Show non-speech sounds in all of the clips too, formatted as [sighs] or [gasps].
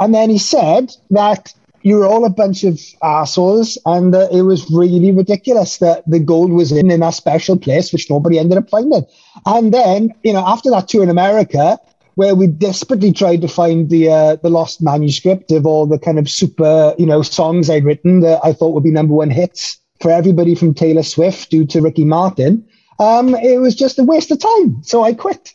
And then he said that you were all a bunch of assholes and it was really ridiculous that the gold was in in that special place, which nobody ended up finding. And then, you know, after that tour in America, where we desperately tried to find the uh, the lost manuscript of all the kind of super, you know, songs I'd written that I thought would be number one hits for everybody from Taylor Swift due to Ricky Martin. Um, it was just a waste of time. So I quit.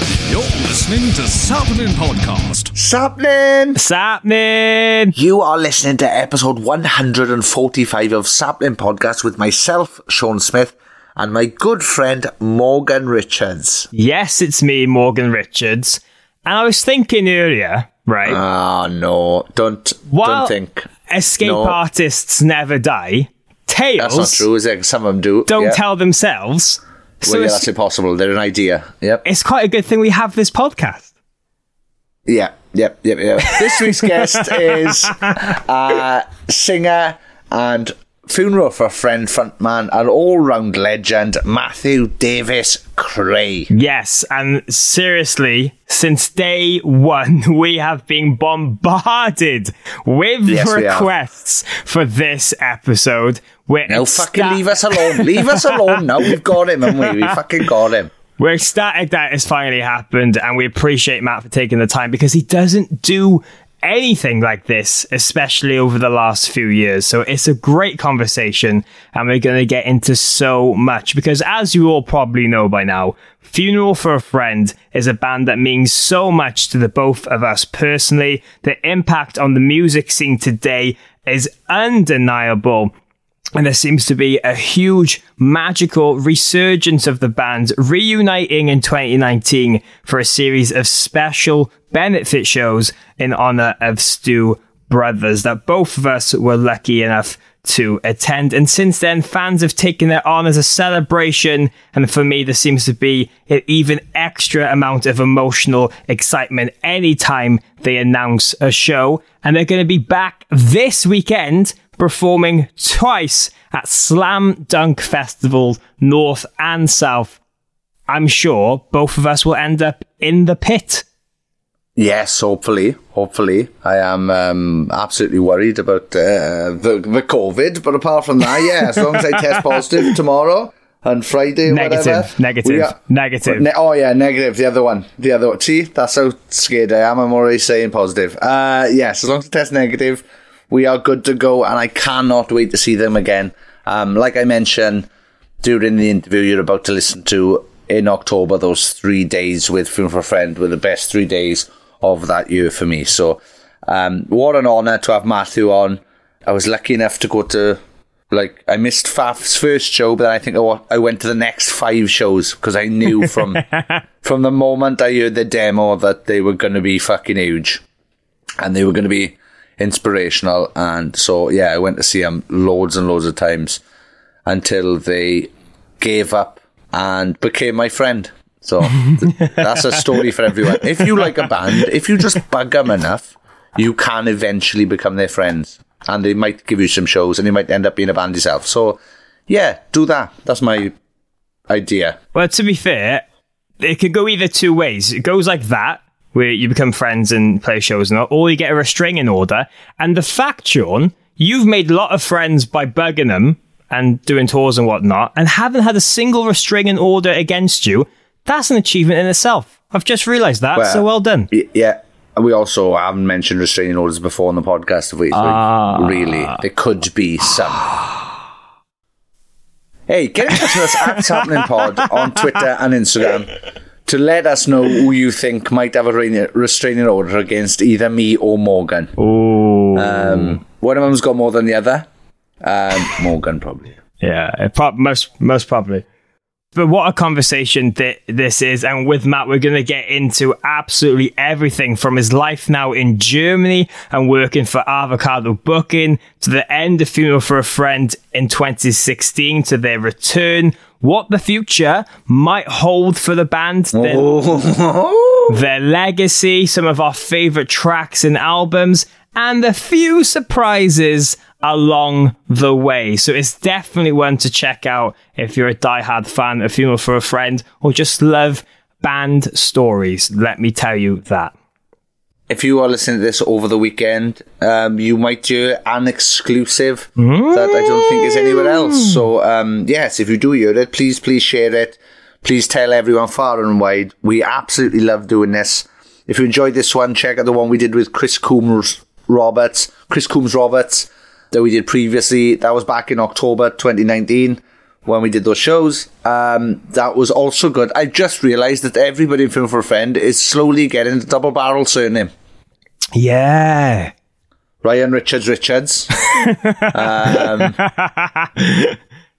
You're listening to Sapnin Podcast. Sapnin! Sapnin! You are listening to episode 145 of Sapnin Podcast with myself, Sean Smith, and my good friend, Morgan Richards. Yes, it's me, Morgan Richards. And I was thinking earlier, right? Ah, no. Don't, While don't think. escape No. artists never die, tales That's not true, is it? Some of them do. don't yeah. tell themselves. So Well, yeah, that's impossible. They're an idea. Yep. it's quite a good thing we have this podcast. Yeah, yep, yep, yep. This week's guest [laughs] is uh, singer and funeral for friend frontman, an all-round legend, Matthew Davies-Kreye. Yes, and seriously, since day one, [laughs] we have been bombarded with Yes, requests for this episode. We're No, fucking leave us alone. Leave us alone. No, we've got him, haven't we? We [laughs] fucking got him. We're ecstatic that it's finally happened, and we appreciate Matt for taking the time because he doesn't do anything like this, especially over the last few years. So it's a great conversation, and we're going to get into so much because, as you all probably know by now, Funeral for a Friend is a band that means so much to the both of us personally. The impact on the music scene today is undeniable. And there seems to be a huge magical resurgence of the band reuniting in 2019 for a series of special benefit shows in honor of Stu Brothers that both of us were lucky enough to attend. And since then, fans have taken it on as a celebration. And for me, there seems to be an even extra amount of emotional excitement anytime they announce a show. And they're going to be back this weekend performing twice at Slam Dunk Festival, North and South. I'm sure both of us will end up in the pit. Yes, hopefully. Hopefully. I am um, absolutely worried about uh, the, the COVID, but apart from that, yeah, as long as I test positive tomorrow and Friday Negative, whatever. negative, are- negative. Ne- oh, yeah, negative. The other one. The other one. See, that's how scared I am. I'm already saying positive. Uh, yes, as long as I test negative, we are good to go, and I cannot wait to see them again. Um, like I mentioned during the interview you're about to listen to in October, those three days with Funeral for a Friend were the best three days of that year for me. So, um, what an honour to have Matthew on. I was lucky enough to go to, like, I missed Faf's first show, but then I think I I went to the next five shows because I knew from [laughs] from the moment I heard the demo that they were going to be fucking huge and they were going to be inspirational. And so, yeah, I went to see them loads and loads of times until they gave up and became my friend. So th- [laughs] that's a story for everyone. If you like a band, if you just bug them enough, you can eventually become their friends. And they might give you some shows and you might end up being a band yourself. So, yeah, do that. That's my idea. Well, to be fair, it could go either two ways. It goes like that, where you become friends and play shows and all, or you get a restraining order. And the fact, Sean, you've made a lot of friends by bugging them and doing tours and whatnot, and haven't had a single restraining order against you. That's an achievement in itself. I've just realised that. so well done. Y- Yeah. We also haven't mentioned restraining orders before on the podcast, have we? Ah. really, there could be some. hey, get in touch with us at Sapnin Pod on Twitter and Instagram to let us know who you think might have a restraining order against either me or Morgan. Ooh. Um, one of them's got more than the other. Um, Morgan, probably. Yeah, it prob- most most probably. But what a conversation that this is, and with Matt, we're going to get into absolutely everything from his life now in Germany and working for Avocado Booking to the end of Funeral for a Friend in 2016 to their return. What the future might hold for the band, their, oh. their legacy, some of our favorite tracks and albums, and a few surprises along the way. So it's definitely one to check out if you're a diehard fan of Funeral for a Friend or just love band stories. Let me tell you that. If you are listening to this over the weekend, um, you might hear an exclusive that I don't think is anywhere else. So, um, yes, if you do hear it, please, please share it. Please tell everyone far and wide. We absolutely love doing this. If you enjoyed this one, check out the one we did with Chris Coombs Roberts, Kris Coombs-Roberts that we did previously. That was back in October 2019 when we did those shows. Um, that was also good. I just realised that everybody in Funeral for a Friend is slowly getting the double barrel surname. Yeah. Ryan Richards Richards. um, [laughs]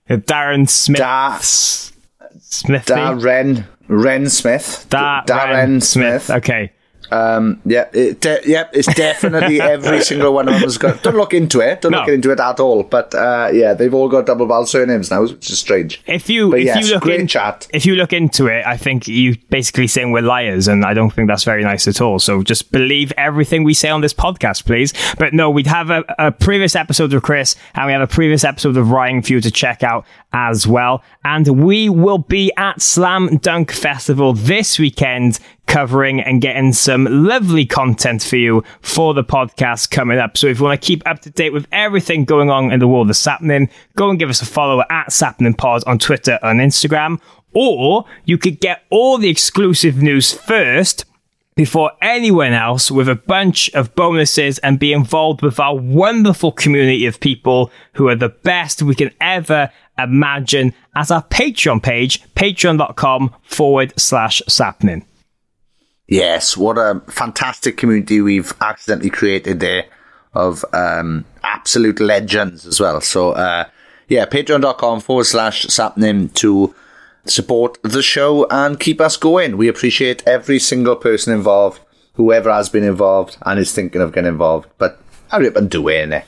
Darren Smith. Da- Smith. Darren Ren Smith. Darren Darren Smith. Smith. Okay. Um, yeah, it de- yep, it's definitely [laughs] every single one of them has got. Don't look into it. Don't No. look into it at all. But uh, yeah, they've all got double barrel surnames now, which is strange. If you But if yes, you look great in, chat. if you look into it, I think you basically saying we're liars, and I don't think that's very nice at all. So just believe everything we say on this podcast, please. But no, we'd have a, a previous episode of Kris, and we have a previous episode of Ryan for you to check out as well. And we will be at Slam Dunk Festival this weekend covering and getting some lovely content for you for the podcast coming up. So if you want to keep up to date with everything going on in the world of Sapnin, go and give us a follow at Sapnin Pod on Twitter and Instagram. Or you could get all the exclusive news first before anyone else with a bunch of bonuses and be involved with our wonderful community of people who are the best we can ever imagine as our Patreon page, patreon.com forward slash sapnin. Yes, what a fantastic community we've accidentally created there of um, absolute legends as well. So, uh, yeah, patreon.com forward slash sapnin to support the show and keep us going. We appreciate every single person involved, whoever has been involved and is thinking of getting involved. But hurry up and do it?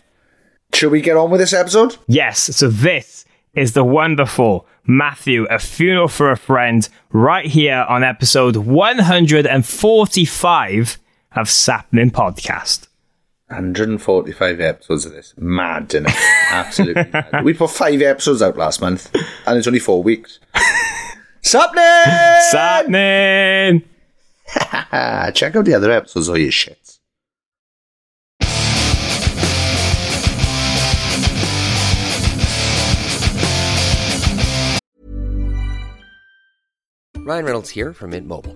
Should we get on with this episode? Yes, so this is the wonderful Matthew, A Funeral for a Friend, right here on episode 145 of Sapnin Podcast. 145 episodes of this. Mad, innit? Absolutely [laughs] mad. We put five episodes out last month, and it's only four weeks. [laughs] Sapnin! Sapnin! [laughs] Check out the other episodes of your shits. Ryan Reynolds here from Mint Mobile.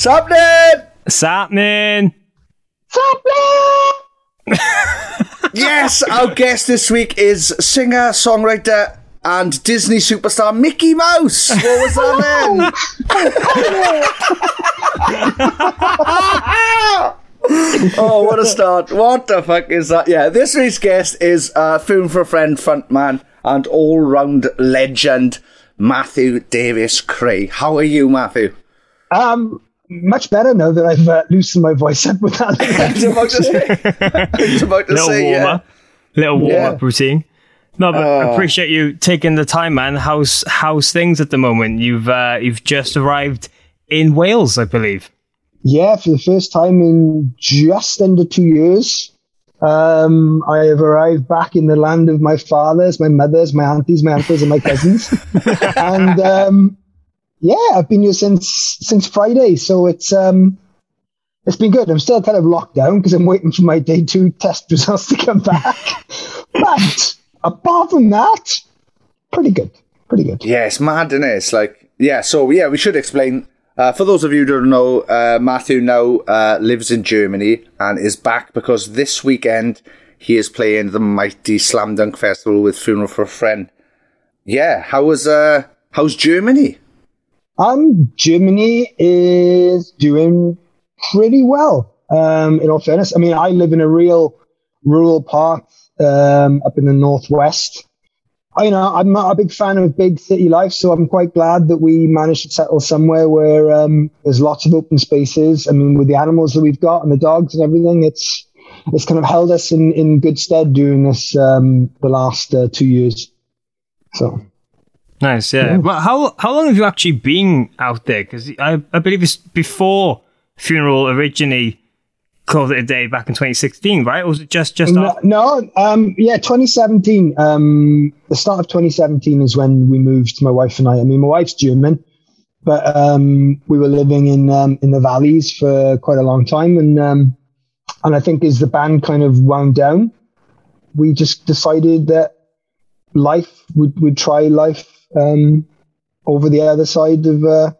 Something! Sapnin! [laughs] yes, our guest this week is singer, songwriter, and Disney superstar Mickey Mouse. What was that then? [laughs] oh, what a start. What the fuck is that? Yeah, this week's guest is uh, Funeral for a Friend frontman and all round legend, Matthew Davies-Kreye. How are you, Matthew? Um, much better now that I've uh, loosened my voice up with I was that. [laughs] about to say, [laughs] about to Little say, warm yeah. up. Little warm Yeah. up routine. No, but I appreciate you taking the time, man. How's how's things at the moment? You've uh, you've just arrived in Wales, I believe. yeah, for the first time in just under two years, um, I have arrived back in the land of my fathers, my mothers, my aunties, my uncles, and my cousins. [laughs] and um, yeah, I've been here since since Friday, so it's um, it's been good. I'm still kind of locked down because I'm waiting for my day two test results to come back. [laughs] but apart from that, pretty good, pretty good. Yeah, it's mad, isn't it? It's like, yeah, so yeah, we should explain. Uh, for those of you who don't know, uh, Matthew now uh, lives in Germany and is back because this weekend he is playing the mighty Slam Dunk Festival with Funeral for a Friend. Yeah, how was uh, how's Germany? Um, Germany is doing pretty well. Um, in all fairness, I mean, I live in a real rural part um, up in the northwest. I, you know, I'm not a big fan of big city life, so I'm quite glad that we managed to settle somewhere where um, there's lots of open spaces. I mean, with the animals that we've got and the dogs and everything, it's it's kind of held us in, in good stead during this um, the last uh, two years. So. Nice, yeah. Well, how how long have you actually been out there? Because I, I believe it's before funeral originally called it a day back in 2016, right? Or was it just just No, after? no um, yeah, 2017. Um, the start of 2017 is when we moved, my wife and I. I mean, my wife's German, but um, we were living in um, in the valleys for quite a long time, and um, and I think as the band kind of wound down, we just decided that life would would try life um, over the other side of uh,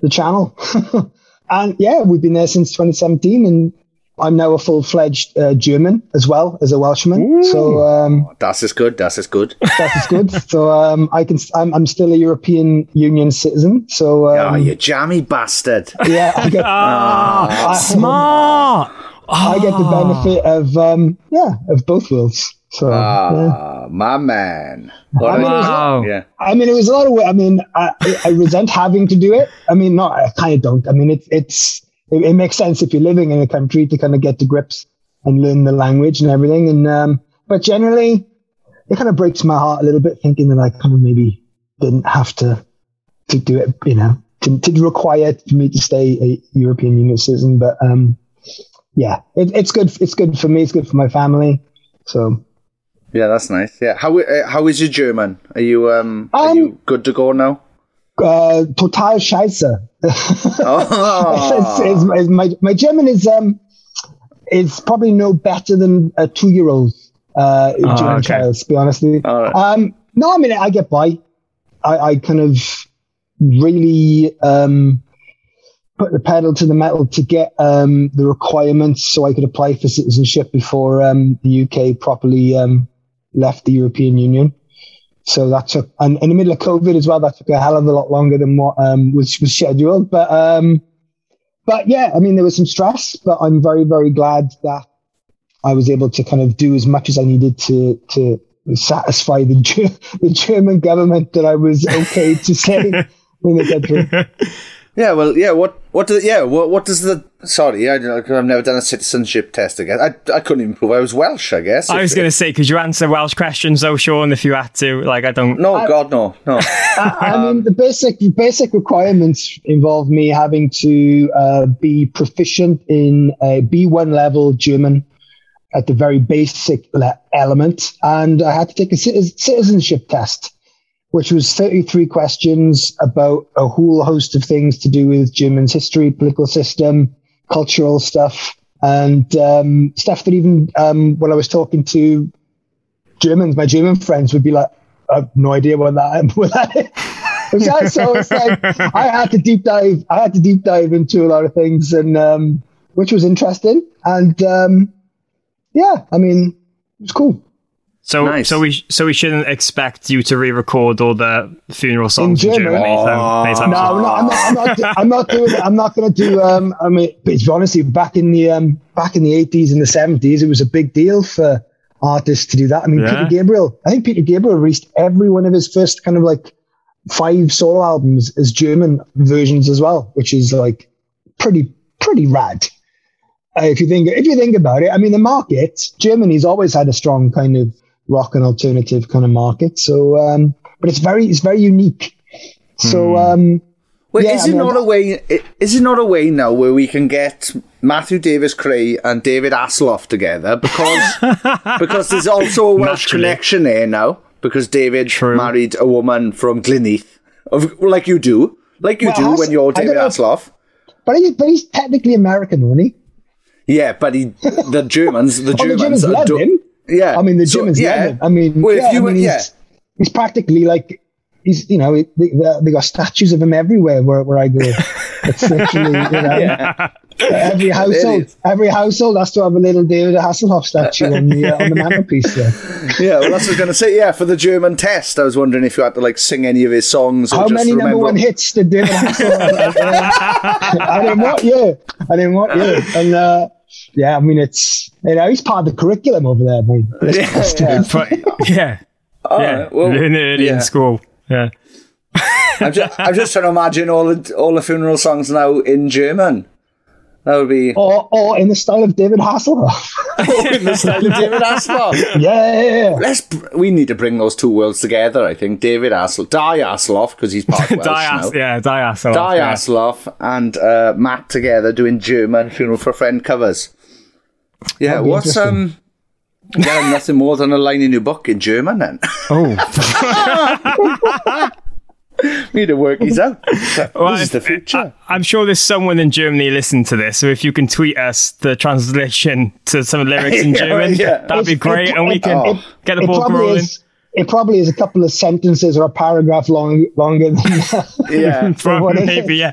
the channel, [laughs] and yeah, we've been there since 2017, and I'm now a full fledged uh, German as well as a Welshman. So um, Das is good. That's is good. [laughs] that is as good. so um, I can. I'm, I'm still a European Union citizen. So oh, um, you jammy bastard. yeah, I get [laughs] I, Smart. I get the benefit of um, yeah of both worlds. So yeah. Ah, my man. What I mean, a- it was- yeah. I mean, it was a lot of. wo- I mean, I, I resent having to do it. I mean, no, I kind of don't. I mean, it's it's it, it makes sense if you're living in a country to kind of get to grips and learn the language and everything. And um, but generally, it kind of breaks my heart a little bit thinking that I kind of maybe didn't have to to do it. You know, to, to require for me to stay a European Union citizen. But um, yeah, it, it's good. It's good for me. It's good for my family. So. Yeah, that's nice. Yeah. How uh, how is your German? Are you um, are Um, you good to go now? Uh, total scheiße. Oh. [laughs] It's- it's- it's- my my German is um is probably no better than a two year old uh German Ah, okay. child. To be honest you. Um, no, I mean I get by. I, I kind of really um put the pedal to the metal to get um the requirements so I could apply for citizenship before um the UK properly um left the European Union. So that took, and in the middle of COVID as well, that took a hell of a lot longer than what um, was, was scheduled. But um, but yeah, I mean, there was some stress, but I'm very very glad that I was able to kind of do as much as I needed to to satisfy the [laughs] the German government that I was okay to stay [laughs] in the country. Yeah, well, yeah. What What does yeah? What what does the sorry? I, I've never done a citizenship test again. I, I couldn't even prove I was Welsh. I guess. I was going to say, could you answer Welsh questions though, Sean, if you had to? Like, I don't. No, God, no, no. [laughs] I, I mean, the basic basic requirements involve me having to uh, be proficient in a B1 level German at the very basic le- element, and I had to take a citizenship test which was 33 questions about a whole host of things to do with German's history, political system, cultural stuff, and um, stuff that even um, when I was talking to Germans, my German friends would be like, I have no idea what that, [laughs] what that is. [laughs] so it's like I had to deep dive. I had to deep dive into a lot of things, and um, which was interesting. And um, yeah, I mean, it was cool. So, nice. so we so we shouldn't expect you to re-record all the funeral songs in German. anytime, oh. anytime no, I'm not, I'm not, I'm not, I'm not doing. I'm not going to do. Um, I mean, but honestly, back in the um, back in the 80s and the 70s, it was a big deal for artists to do that. I mean, yeah. Peter Gabriel. I think Peter Gabriel released every one of his first kind of like five solo albums as German versions as well, which is like pretty pretty rad. Uh, if you think if you think about it, I mean, the market Germany's always had a strong kind of rock and alternative kind of market. So, um, but it's very it's very unique. So, hmm. um, well, yeah, is it I mean, not a way? Is it not a way now where we can get Matthew Davies-Kreye and David Hasselhoff together because [laughs] because there's also a Welsh Naturally. connection there now because David True. married a woman from Glynneath, of, like you do, like you well, do Hass- when you're David Hasselhoff. But he, but he's technically American, isn't he? Yeah, but he the Germans the Germans, the Germans do, him. Yeah. I mean, the gym so, is yeah. I mean, well, yeah, you, I mean, yeah. he's, he's practically like, he's, you know, they, they got statues of him everywhere where, where I go. It's literally, you know, [laughs] yeah. every household, every household has to have a little David Hasselhoff statue on the, uh, on the mantelpiece there. [laughs] Yeah, well, that's what I was going to say. Yeah, for the German test, I was wondering if you had to like sing any of his songs. How many number one hits did David Hasselhoff? [laughs] I didn't want you. I didn't want you. And, uh, yeah, I mean, it's you know he's part of the curriculum over there, man. Yeah, yeah. yeah. Oh, yeah. Well, in, yeah. in school. Yeah. I'm just, I'm just trying to imagine all the all the funeral songs now in German. That would be, or, or in the style of David Hasselhoff. [laughs] in the style of David Hasselhoff. [laughs] Yeah, yeah, yeah. Let's. We need to bring those two worlds together. I think David Hasselhoff, Die Hasselhoff, because he's part [laughs] Welsh Die now. Yeah, Die Hasselhoff. Die yeah. Hasselhoff and uh, Matt together doing German funeral for a friend covers. Yeah, what's um? Nothing more than a line in your book in German then. Oh. [laughs] need to work these out. Well, [laughs] this is the future. I, am sure there's someone in Germany listening to this. So if you can tweet us the translation to some lyrics [laughs] in German, yeah. that'd be great, it, and we can it, get the ball rolling. Is, it probably is a couple of sentences or a paragraph long, longer than that. Yeah, probably, maybe, yeah.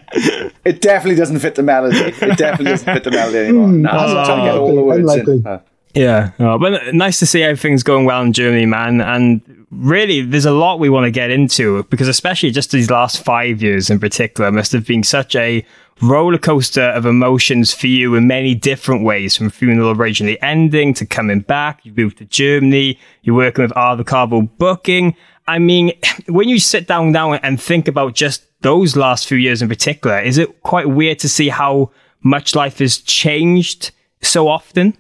It definitely doesn't fit the melody. It definitely doesn't fit the melody anymore. Hmm. No, I'm oh. trying to get all the words unlikely. in. Yeah, oh, but nice to see everything's going well in Germany, man. And really, there's a lot we want to get into because, especially just these last five years in particular, must have been such a roller coaster of emotions for you in many different ways from funeral originally ending to coming back. You moved to Germany. You're working with Avocado booking. I mean, [clears throat] when you sit down now and think about just those last few years in particular, is it quite weird to see how much life has changed so often?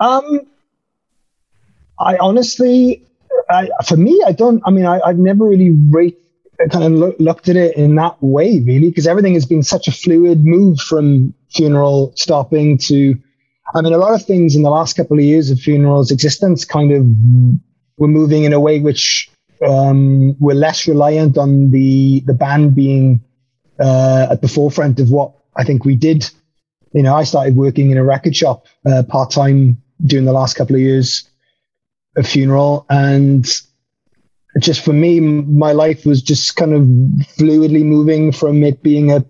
Um, I honestly, I, for me, I don't. I mean, I, have never really rate, kind of look, looked at it in that way, really, because everything has been such a fluid move from funeral stopping to. I mean, a lot of things in the last couple of years of funerals' existence kind of were moving in a way which um, were less reliant on the the band being uh, at the forefront of what I think we did. You know, I started working in a record shop uh, part time during the last couple of years a funeral. And just for me my life was just kind of fluidly moving from it being a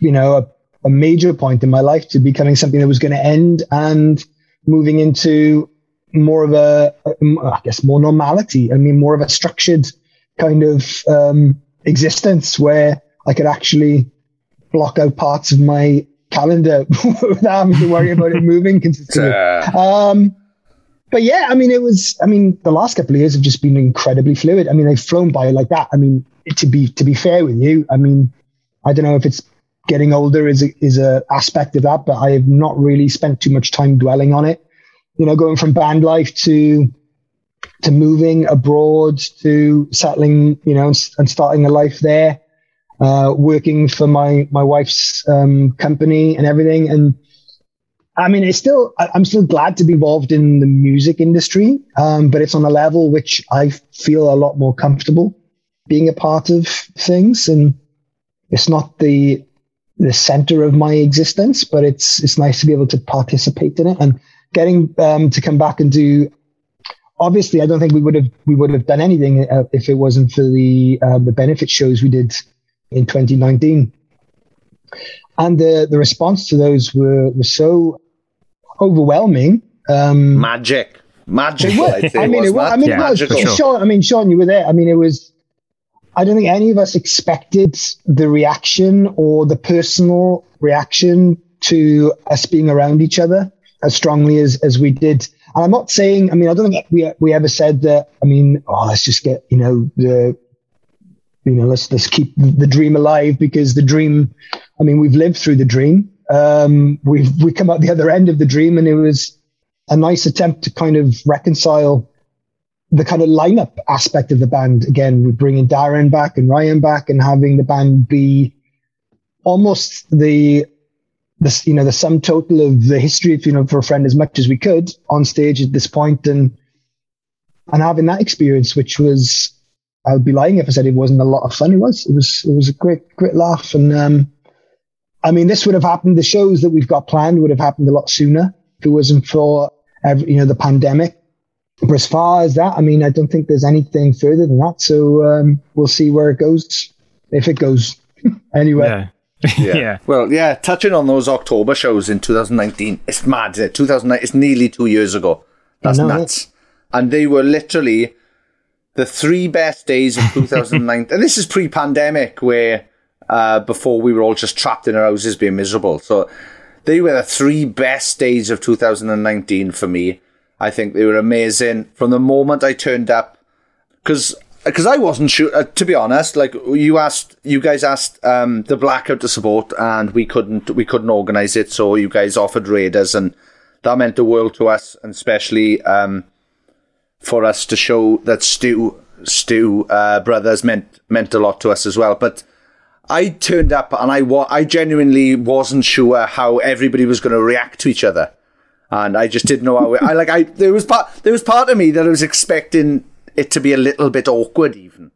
you know a, a major point in my life to becoming something that was going to end and moving into more of a, I guess more normality. I mean more of a structured kind of um, existence where i could actually block out parts of my calendar [laughs] without having to worry about it moving consistently um, but yeah, I mean, it was. I mean, the last couple of years have just been incredibly fluid. I mean, they've flown by like that. I mean, to be to be fair with you, I mean, I don't know if it's getting older is a, is a aspect of that, but I have not really spent too much time dwelling on it. You know, going from band life to to moving abroad to settling, you know, and starting a life there, uh, working for my my wife's um, company and everything. And I mean, it's still I'm still glad to be involved in the music industry, um, but it's on a level which I feel a lot more comfortable being a part of things, and it's not the the center of my existence, but it's it's nice to be able to participate in it and getting um, to come back and do. Obviously, I don't think we would have we would have done anything uh, if it wasn't for the uh, the benefit shows we did in 2019, and the the response to those were was so overwhelming. Um, magic, magic. I mean, it was. I mean, yeah, it was. Sean, I mean, Sean, you were there. I mean, it was I don't think any of us expected the reaction or the personal reaction to us being around each other as strongly as, as we did. And I'm not saying, I mean, I don't think we, we ever said that, I mean, oh, let's just get, you know, the, you know, let's, let's keep the dream alive because the dream, I mean, we've lived through the dream. Um, we've, we come out the other end of the dream and it was a nice attempt to kind of reconcile the kind of lineup aspect of the band again with bringing Darren back and Ryan back and having the band be almost the the you know the sum total of the history of Funeral for a Friend as much as we could on stage at this point and and having that experience which was I would be lying if I said it wasn't a lot of fun it was it was it was a great great laugh and um I mean this would have happened the shows that we've got planned would have happened a lot sooner if it wasn't for every, you know the pandemic but as far as that, I mean, I don't think there's anything further than that. So um, we'll see where it goes, if it goes [laughs] anyway. Yeah. [laughs] yeah. yeah. Well, yeah, touching on those October shows in 2019, it's mad. 2009, it's nearly two years ago. That's know, nuts. And they were literally the three best days of 2009. and this is pre pandemic, where uh, before we were all just trapped in our houses being miserable. So they were the three best days of 2019 for me. I think they were amazing from the moment I turned up. Because because I wasn't sure. Uh, to be honest, like you asked, you guys asked um, the blackout to support, and we couldn't we couldn't organise it. So you guys offered Raiders, and that meant the world to us, and especially um, for us to show that Stu Stu uh, brothers meant meant a lot to us as well. But I turned up, and I wa- I genuinely wasn't sure how everybody was going to react to each other and I just didn't know how. It, I like I there was part there was part of me that I was expecting it to be a little bit awkward even,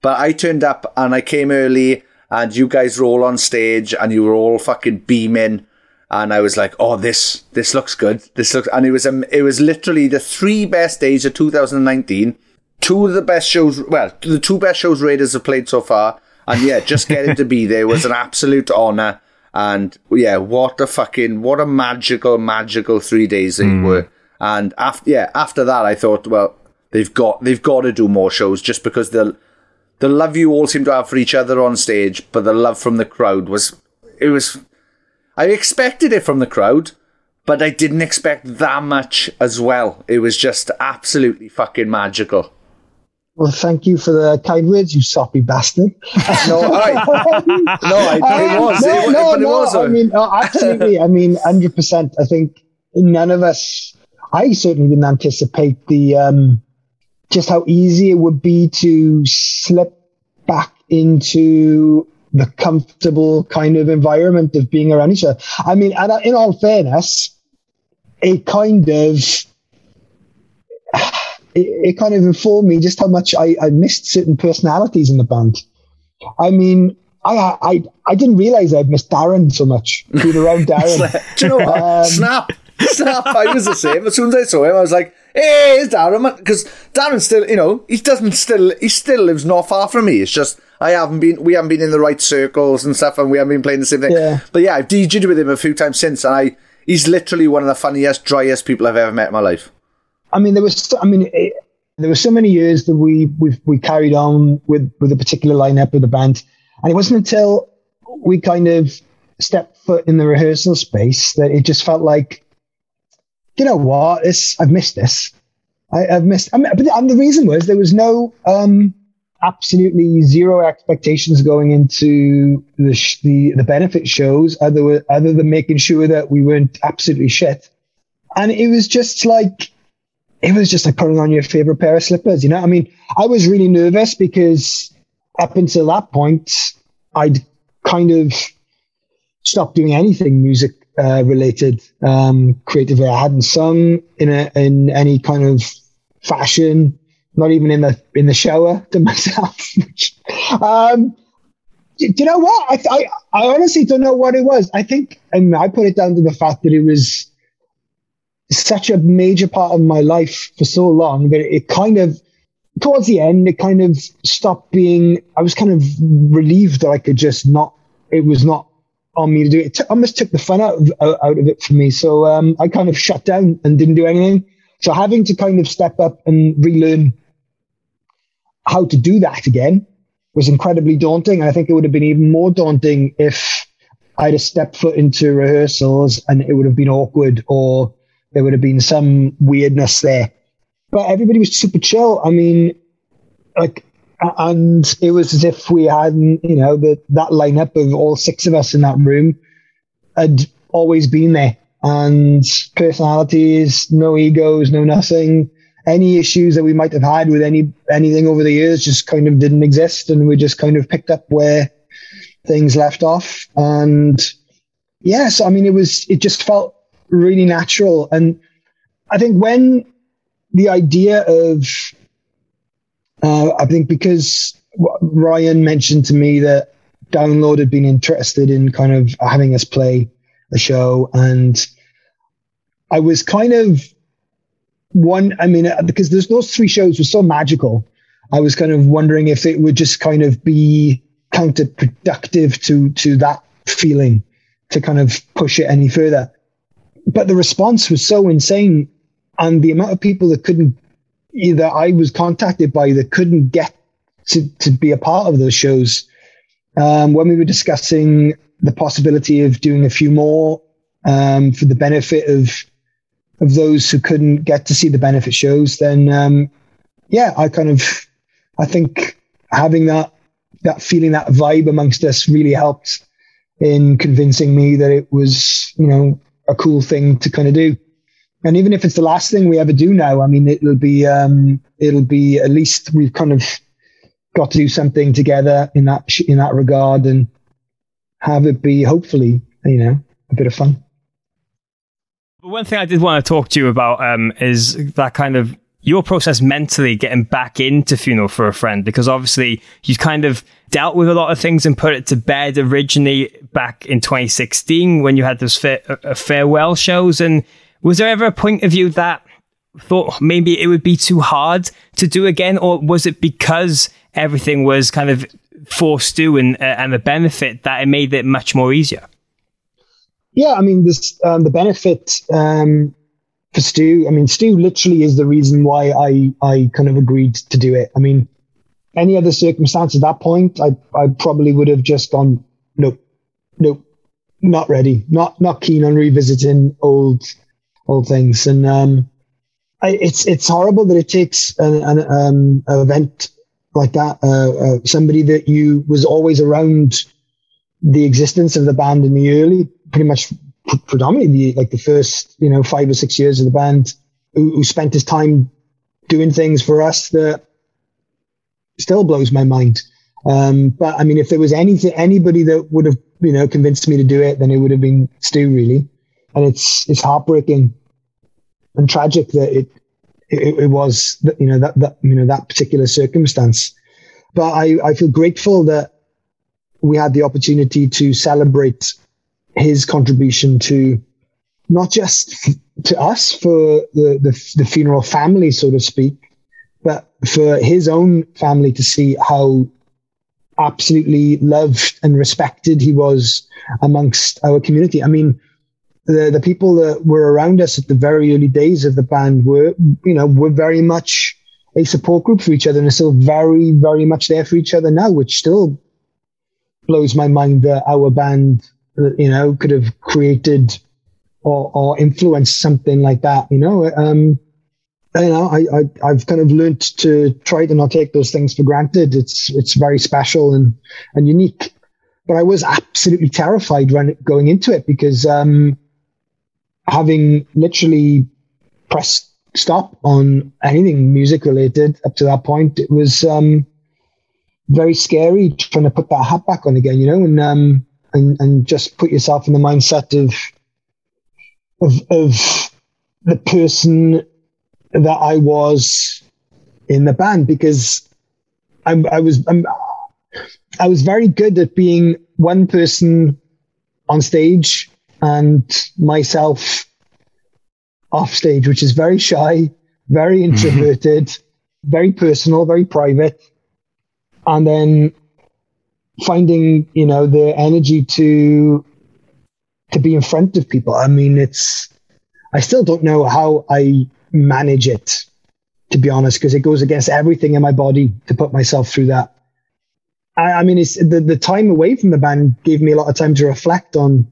but I turned up and I came early and you guys were all on stage and you were all fucking beaming. And I was like, "Oh, this this looks good. This looks," and it was um, it was literally the three best days of 2019. Two of the best shows, well, the two best shows Raiders have played so far. And yeah, just getting to be there was an absolute honor. And yeah, what a fucking, what a magical, magical three days they mm. were. And after, yeah, after that, I thought, well, they've got, they've got to do more shows just because the, the love you all seem to have for each other on stage, but the love from the crowd was, it was, I expected it from the crowd, but I didn't expect that much as well. It was just absolutely fucking magical. Well, thank you for the kind words, you soppy bastard. [laughs] no, I, [laughs] no, I, it was, no, it, no, no, was. I mean, oh, absolutely. I mean, hundred percent. I think none of us. I certainly didn't anticipate the um, just how easy it would be to slip back into the comfortable kind of environment of being around each other. I mean, and in all fairness, it kind of it, it, kind of informed me just how much I, I missed certain personalities in the band. I mean, I I I didn't realize I'd missed Darren so much being around [laughs] Darren. Do you know what? Um, Snap, snap! I was the same. As soon as I saw him, I was like, "Hey, it's Darren!" Because Darren still, you know, he doesn't still, he still lives not far from me. It's just I haven't been, we haven't been in the right circles and stuff, and we haven't been playing the same thing. Yeah. But yeah, I've DJed with him a few times since, and I, he's literally one of the funniest, driest people I've ever met in my life. I mean, there was, I mean, it, there were so many years that we we we carried on with with a particular lineup of the band, and it wasn't until we kind of stepped foot in the rehearsal space that it just felt like, you know what, this I've missed this. I, have missed. I mean, and the reason was there was no. um absolutely zero expectations going into the sh- the, the benefit shows, other other than making sure that we weren't absolutely shit. And it was just like it was just like putting on your favorite pair of slippers. You know, I mean, I was really nervous because up until that point, I'd kind of stopped doing anything music uh, related um, creatively. I hadn't sung in a, in any kind of fashion, not even in the in the shower [laughs] to myself. um, do you know what? I, I, I honestly don't know what it was. I think mean, I put it down to the fact that it was such a major part of my life for so long that it kind of towards the end it kind of stopped being i was kind of relieved that i could just not it was not on me to do it, it t- almost took the fun out of, out of it for me so um, i kind of shut down and didn't do anything so having to kind of step up and relearn how to do that again was incredibly daunting and i think it would have been even more daunting if i'd have stepped foot into rehearsals and it would have been awkward or there would have been some weirdness there. But everybody was super chill. I mean, like, and it was as if we hadn't, you know, the, that lineup of all six of us in that room had always been there. And personalities, no egos, no nothing. Any issues that we might have had with any anything over the years just kind of didn't exist, and we just kind of picked up where things left off. And yes, I mean, it was it just felt really natural. And I think when the idea of, uh, I think because Ryan mentioned to me that Download had been interested in kind of having us play a show, and I was kind of one. I mean, because those those three shows were so magical, I was kind of wondering if it would just kind of be counterproductive to to that feeling to kind of push it any further but the response was so insane, and the amount of people that couldn't either I was contacted by that couldn't get to to be a part of those shows. Um, when we were discussing the possibility of doing a few more um, for the benefit of of those who couldn't get to see the benefit shows, then um, yeah, I kind of I think having that that feeling that vibe amongst us really helped in convincing me that it was you know a cool thing to kind of do. And even if it's the last thing we ever do now, I mean, it'll be um, it'll be at least we've kind of got to do something together in that in that regard and have it be hopefully you know a bit of fun. One thing I did want to talk to you about um, is that kind of your process mentally getting back into Funeral for a Friend because obviously you kind of dealt with a lot of things and put it to bed originally back in 2016 when you had those fa- uh, farewell shows. And was there ever a point of view that thought maybe it would be too hard to do again, or was it because everything was kind of forced to and uh, and the benefit that it made it much more easier? Yeah, I mean, this um, the benefit. Um, for Stu, I mean, Stu literally is the reason why I, I kind of agreed to do it. I mean, any other circumstance at that point, I, I probably would have just gone, nope, nope, not ready, not, not keen on revisiting old, old things. And, um, I, it's, it's horrible that it takes an, an, um, event like that, uh, uh, somebody that you was always around the existence of the band in the early, pretty much predominantly the, like the first, you know, five or six years of the band, who, who spent his time doing things for us that still blows my mind. Um, but I mean, if there was anything, anybody that would have, you know, convinced me to do it, then it would have been Stu, really. And it's it's heartbreaking and tragic that it it, it was, that, you know, that that you know that particular circumstance. But I I feel grateful that we had the opportunity to celebrate his contribution to not just f- [laughs] to us for the, the, the funeral family, so to speak, but for his own family to see how absolutely loved and respected he was amongst our community. I mean, the the people that were around us at the very early days of the band were, you know, were very much a support group for each other and are still very, very much there for each other now, which still blows my mind that our band you know, could have created or, or influenced something like that, you know. Um, you know, I, I I've kind of learned to try to not take those things for granted. It's it's very special and and unique. But I was absolutely terrified when going into it because um, having literally pressed stop on anything music related up to that point, it was um, very scary trying to put that hat back on again, you know, and um, and and just put yourself in the mindset of of of the person that I was in the band because I'm, I was I'm, I was very good at being one person on stage and myself off stage, which is very shy, very mm-hmm. introverted, very personal, very private, and then finding you know the energy to to be in front of people. I mean, it's I still don't know how I manage it, to be honest, because it goes against everything in my body to put myself through that. I, I mean, it's the, the time away from the band gave me a lot of time to reflect on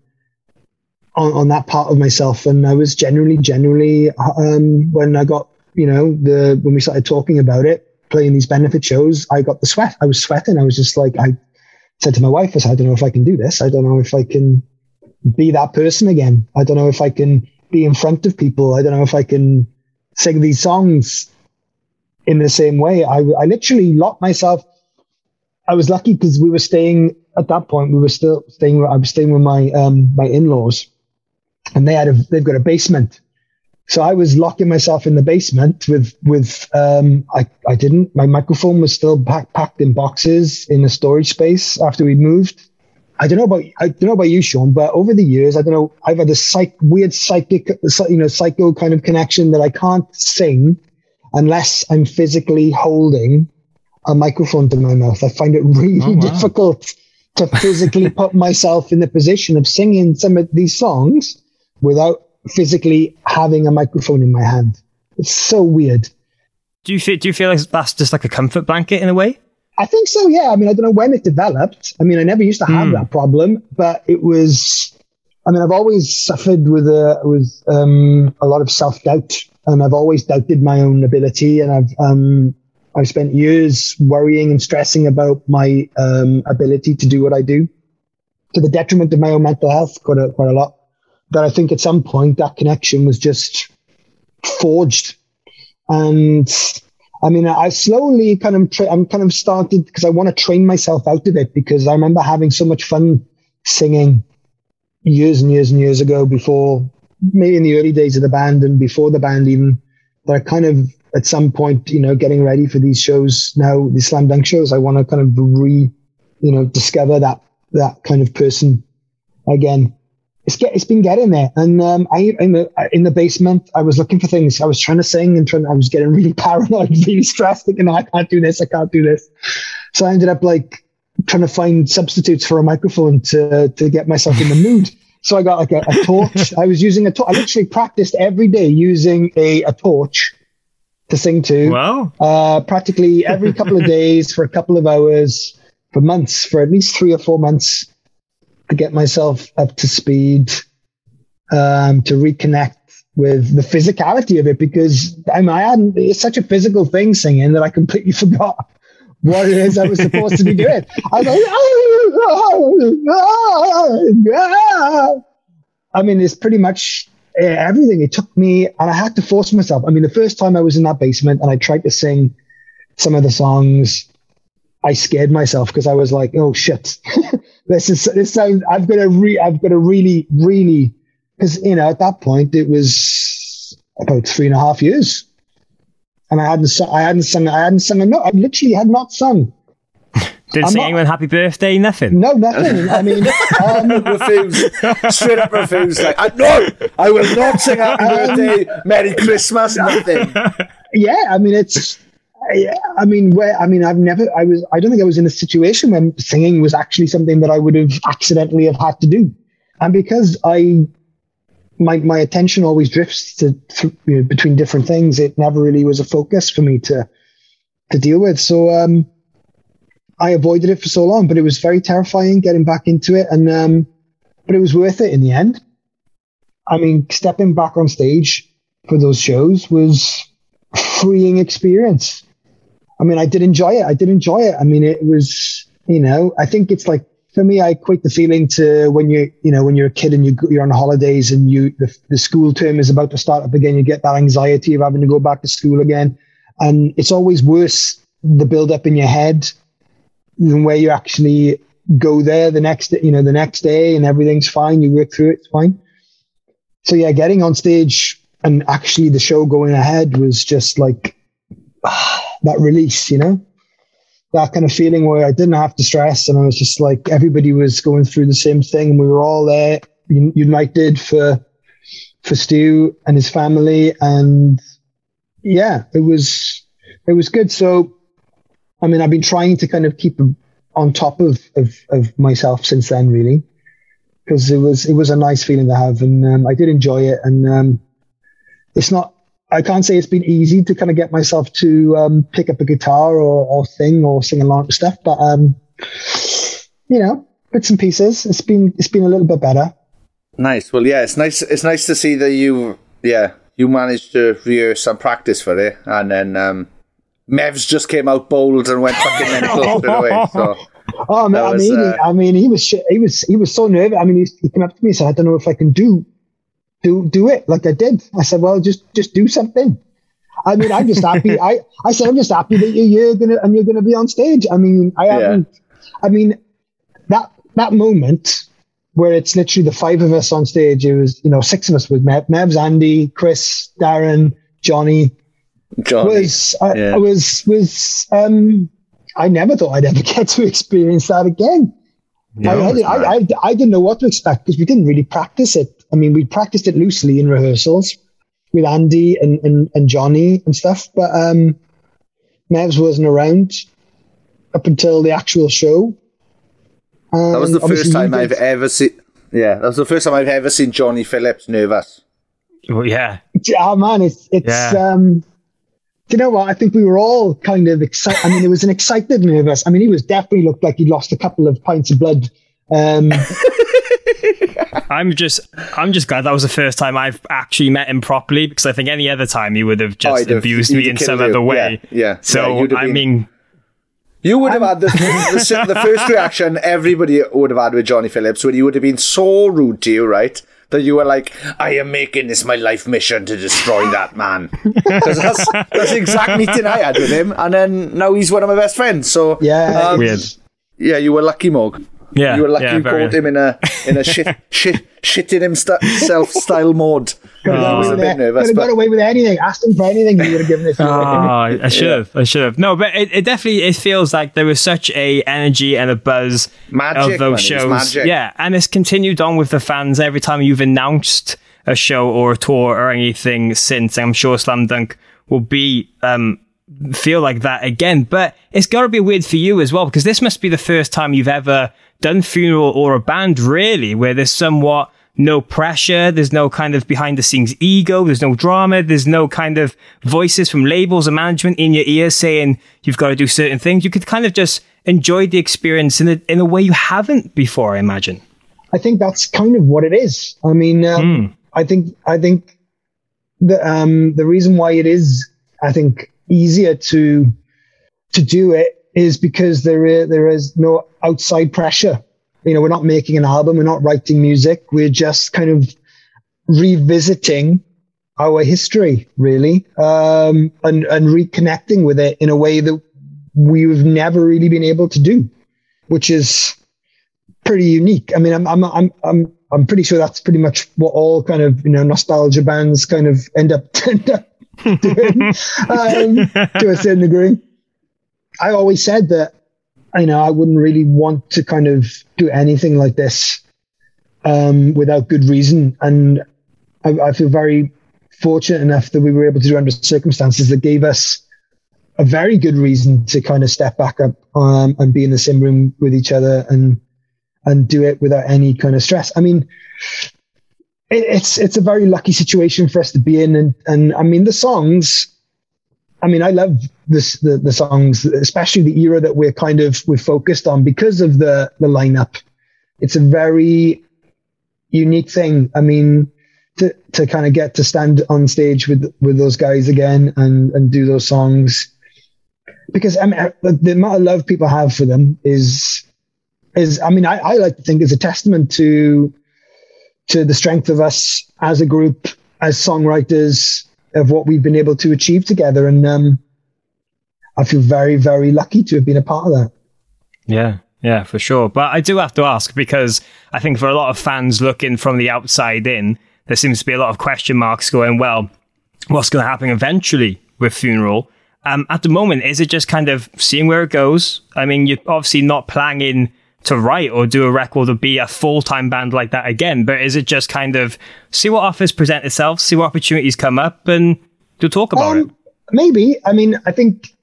on, on that part of myself. And I was generally, generally, um, when I got, you know, the when we started talking about it, playing these benefit shows, I got the sweat. I was sweating. I was just like, I said to my wife, I said, I don't know if I can do this. I don't know if I can be that person again. I don't know if I can be in front of people. I don't know if I can sing these songs in the same way. I, I literally locked myself. I was lucky because we were staying at that point. We were still staying. I was staying with my um, my in laws, and they had a, they've got a basement. So I was locking myself in the basement with with um, I I didn't. My microphone was still pack, packed in boxes in a storage space after we moved. I don't know about I don't know about you, Sean, but over the years, I don't know. I've had this psych, weird psychic, you know, psycho kind of connection that I can't sing unless I'm physically holding a microphone to my mouth. I find it really oh, wow. difficult to physically [laughs] put myself in the position of singing some of these songs without physically having a microphone in my hand. It's so weird. Do you feel, do you feel like that's just like a comfort blanket in a way? I think so. Yeah. I mean, I don't know when it developed. I mean, I never used to have mm. that problem, but it was. I mean, I've always suffered with a with um, a lot of self doubt, and I've always doubted my own ability, and I've um, I've spent years worrying and stressing about my um, ability to do what I do, to the detriment of my own mental health, quite a quite a lot. That I think at some point that connection was just forged, and I mean, I slowly kind of, tra- I'm kind of started because I want to train myself out of it because I remember having so much fun singing years and years and years ago before, maybe in the early days of the band and before the band even, that I kind of, at some point, you know, getting ready for these shows now, these slam dunk shows, I want to kind of re, you know, discover that, that kind of person again it's get it's been getting there. And um, I in the in the basement, I was looking for things. I was trying to sing and trying. I was getting really [laughs] paranoid, really stressed, thinking, "No, I can't do this. I can't do this." So I ended up like trying to find substitutes for a microphone to to get myself in the [laughs] mood. So I got like a, a torch. I was using a torch. I literally practiced every day using a, a torch to sing to. Wow. Uh, practically every couple of [laughs] days for a couple of hours for months, for at least three or four months to get myself up to speed, um, to reconnect with the physicality of it because I mean, I hadn't, it's such a physical thing singing that I completely [laughs] forgot what it is I was supposed to be doing. I was like, [laughs] I mean, it's pretty much uh, everything. It took me, and I had to force myself. I mean, the first time I was in that basement and I tried to sing some of the songs, I scared myself because I was like, oh shit. [laughs] this is this sounds. I've got to re. I've got to really, really, because you know at that point it was about three and a half years, and I hadn't. Sung. I hadn't sung. I hadn't sung a note. I literally had not sung. [laughs] Didn't say anyone happy birthday, nothing. No, nothing. I mean, [laughs] um, [laughs] refuse, straight up refuse. Like, I, no, I will not sing happy um, birthday, Merry Christmas, nothing. Yeah, I mean, it's I, I mean, where I mean, I've never, I was, I don't think I was in a situation when singing was actually something that I would have accidentally have had to do, and because I, my my attention always drifts to, know, between different things. It never really was a focus for me to to deal with. So um, I avoided it for so long, but it was very terrifying getting back into it, and um, but it was worth it in the end. I mean, stepping back on stage for those shows was freeing experience. I mean, I did enjoy it. I did enjoy it. I mean, it was, you know, I think it's like for me, I equate the feeling to when you, you know, when you're a kid and you, you're on holidays and you, the, the school term is about to start up again. You get that anxiety of having to go back to school again, and it's always worse the build up in your head than where you actually go there the next, you know, the next day and everything's fine. You work through it, it's fine. So yeah, getting on stage and actually the show going ahead was just like [sighs] ah, that release, you know? That kind of feeling where I didn't have to stress and I was just like everybody was going through the same thing and we were all there united for for Stu and his family and yeah it was it was good. So I mean I've been trying to kind of keep on top of of, of myself since then really because it was it was a nice feeling to have and um, I did enjoy it and um, it's not I can't say it's been easy to kind of get myself to um, pick up a guitar or, or sing or sing along to stuff, but um, you know, bits and pieces. It's been it's been a little bit better. Nice. Well, yeah, it's nice. It's nice to see that you, yeah, you managed to rehearse and practice for it, and then um, Mevs just came out bold and went fucking [laughs] mental straight away. So. Oh man, I mean, uh, I mean, he was he was he was so nervous. I mean, he, he came up to me and said, "I don't know if I can do do do it like I did. I said, well, just just do something. I mean, I'm just happy. [laughs] I, I said, I'm just happy that you're gonna and you're gonna be on stage. I mean, I haven't. Yeah. I mean, that that moment where it's literally the five of us on stage. It was you know six of us with Mev, Mevs, Andy, Kris, Darren, Johnny. Johnny was I, yeah. I was was um. I never thought I'd ever [laughs] get to experience that again. No, I, I, I, I, didn't know what to expect because we didn't really practice it. I mean, we practiced it loosely in rehearsals with Andy and, and, and Johnny and stuff, but um, Mevs wasn't around up until the actual show. that was the first time I've ever seen. Yeah, that was the first time I've ever seen Johnny Phillips nervous. Well, yeah. Oh man, it's it's. Yeah. Um, do you know what? I think we were all kind of excited. I mean, it was an excited nervous. I mean, he was definitely looked like he'd lost a couple of pints of blood. Um, [laughs] I'm just, I'm just glad that was the first time I've actually met him properly because I think any other time he would have just oh, abused me in some you. other way. Yeah. yeah. So yeah, I mean, you would have had the, the, the, first [laughs] reaction everybody would have had with Johnny Phillips when he would have been so rude to you, right? That you were like, I am making this my life mission to destroy that man. [laughs] Because that's, that's the exact meeting I had with him. And then now he's one of my best friends. So, yeah. Um, Weird. Yeah, you were lucky, Mog. Yeah, you were lucky yeah, you called him in a in a [laughs] shit shit shitting himself style mode. [laughs] Could have got, away, nervous, could have got away with anything. Asked him for anything, he would have given it. oh, I should have. Yeah. I should have. No, but it, it, definitely it feels like there was such a energy and a buzz magic, of those shows. Yeah, and it's continued on with the fans every time you've announced a show or a tour or anything since. I'm sure Slam Dunk will be um, feel like that again. But it's got to be weird for you as well because this must be the first time you've ever done funeral or a band really where there's somewhat no pressure. There's no kind of behind the scenes ego. There's no drama. There's no kind of voices from labels or management in your ear saying you've got to do certain things. You could kind of just enjoy the experience in a, in a way you haven't before, I imagine. I think that's kind of what it is. I mean, um, mm. I think, I think the, um, the reason why it is, I think, easier to, to do it is because there is, there is no outside pressure. You know, we're not making an album, we're not writing music, we're just kind of revisiting our history, really, um, and, and reconnecting with it in a way that we've never really been able to do, which is pretty unique. I mean, I'm, I'm, I'm, I'm, I'm pretty sure that's pretty much what all kind of, you know, nostalgia bands kind of end up, [laughs] end up doing [laughs] um, to a certain degree. I always said that, you know, I wouldn't really want to kind of do anything like this um, without good reason. And I, I, feel very fortunate enough that we were able to do under circumstances that gave us a very good reason to kind of step back up um, and be in the same room with each other and and do it without any kind of stress. I mean, it, it's it's a very lucky situation for us to be in, and and I mean the songs I mean, I love this the, the songs, especially the era that we're kind of we're focused on because of the the lineup. It's a very unique thing. I mean, to, to kind of get to stand on stage with with those guys again and and do those songs because I mean the, amount of love people have for them is is I mean I, I like to think is a testament to to the strength of us as a group as songwriters of what we've been able to achieve together and um I feel very very lucky to have been a part of that. Yeah, yeah, for sure. But I do have to ask because I think for a lot of fans looking from the outside in, there seems to be a lot of question marks going, well, what's going to happen eventually with Funeral? Um, at the moment, is it just kind of seeing where it goes? I mean, you're obviously not planning to write or do a record or be a full time band like that again, but is it just kind of see what offers present itself, see what opportunities come up, and to talk about um, it? Maybe. I mean, I think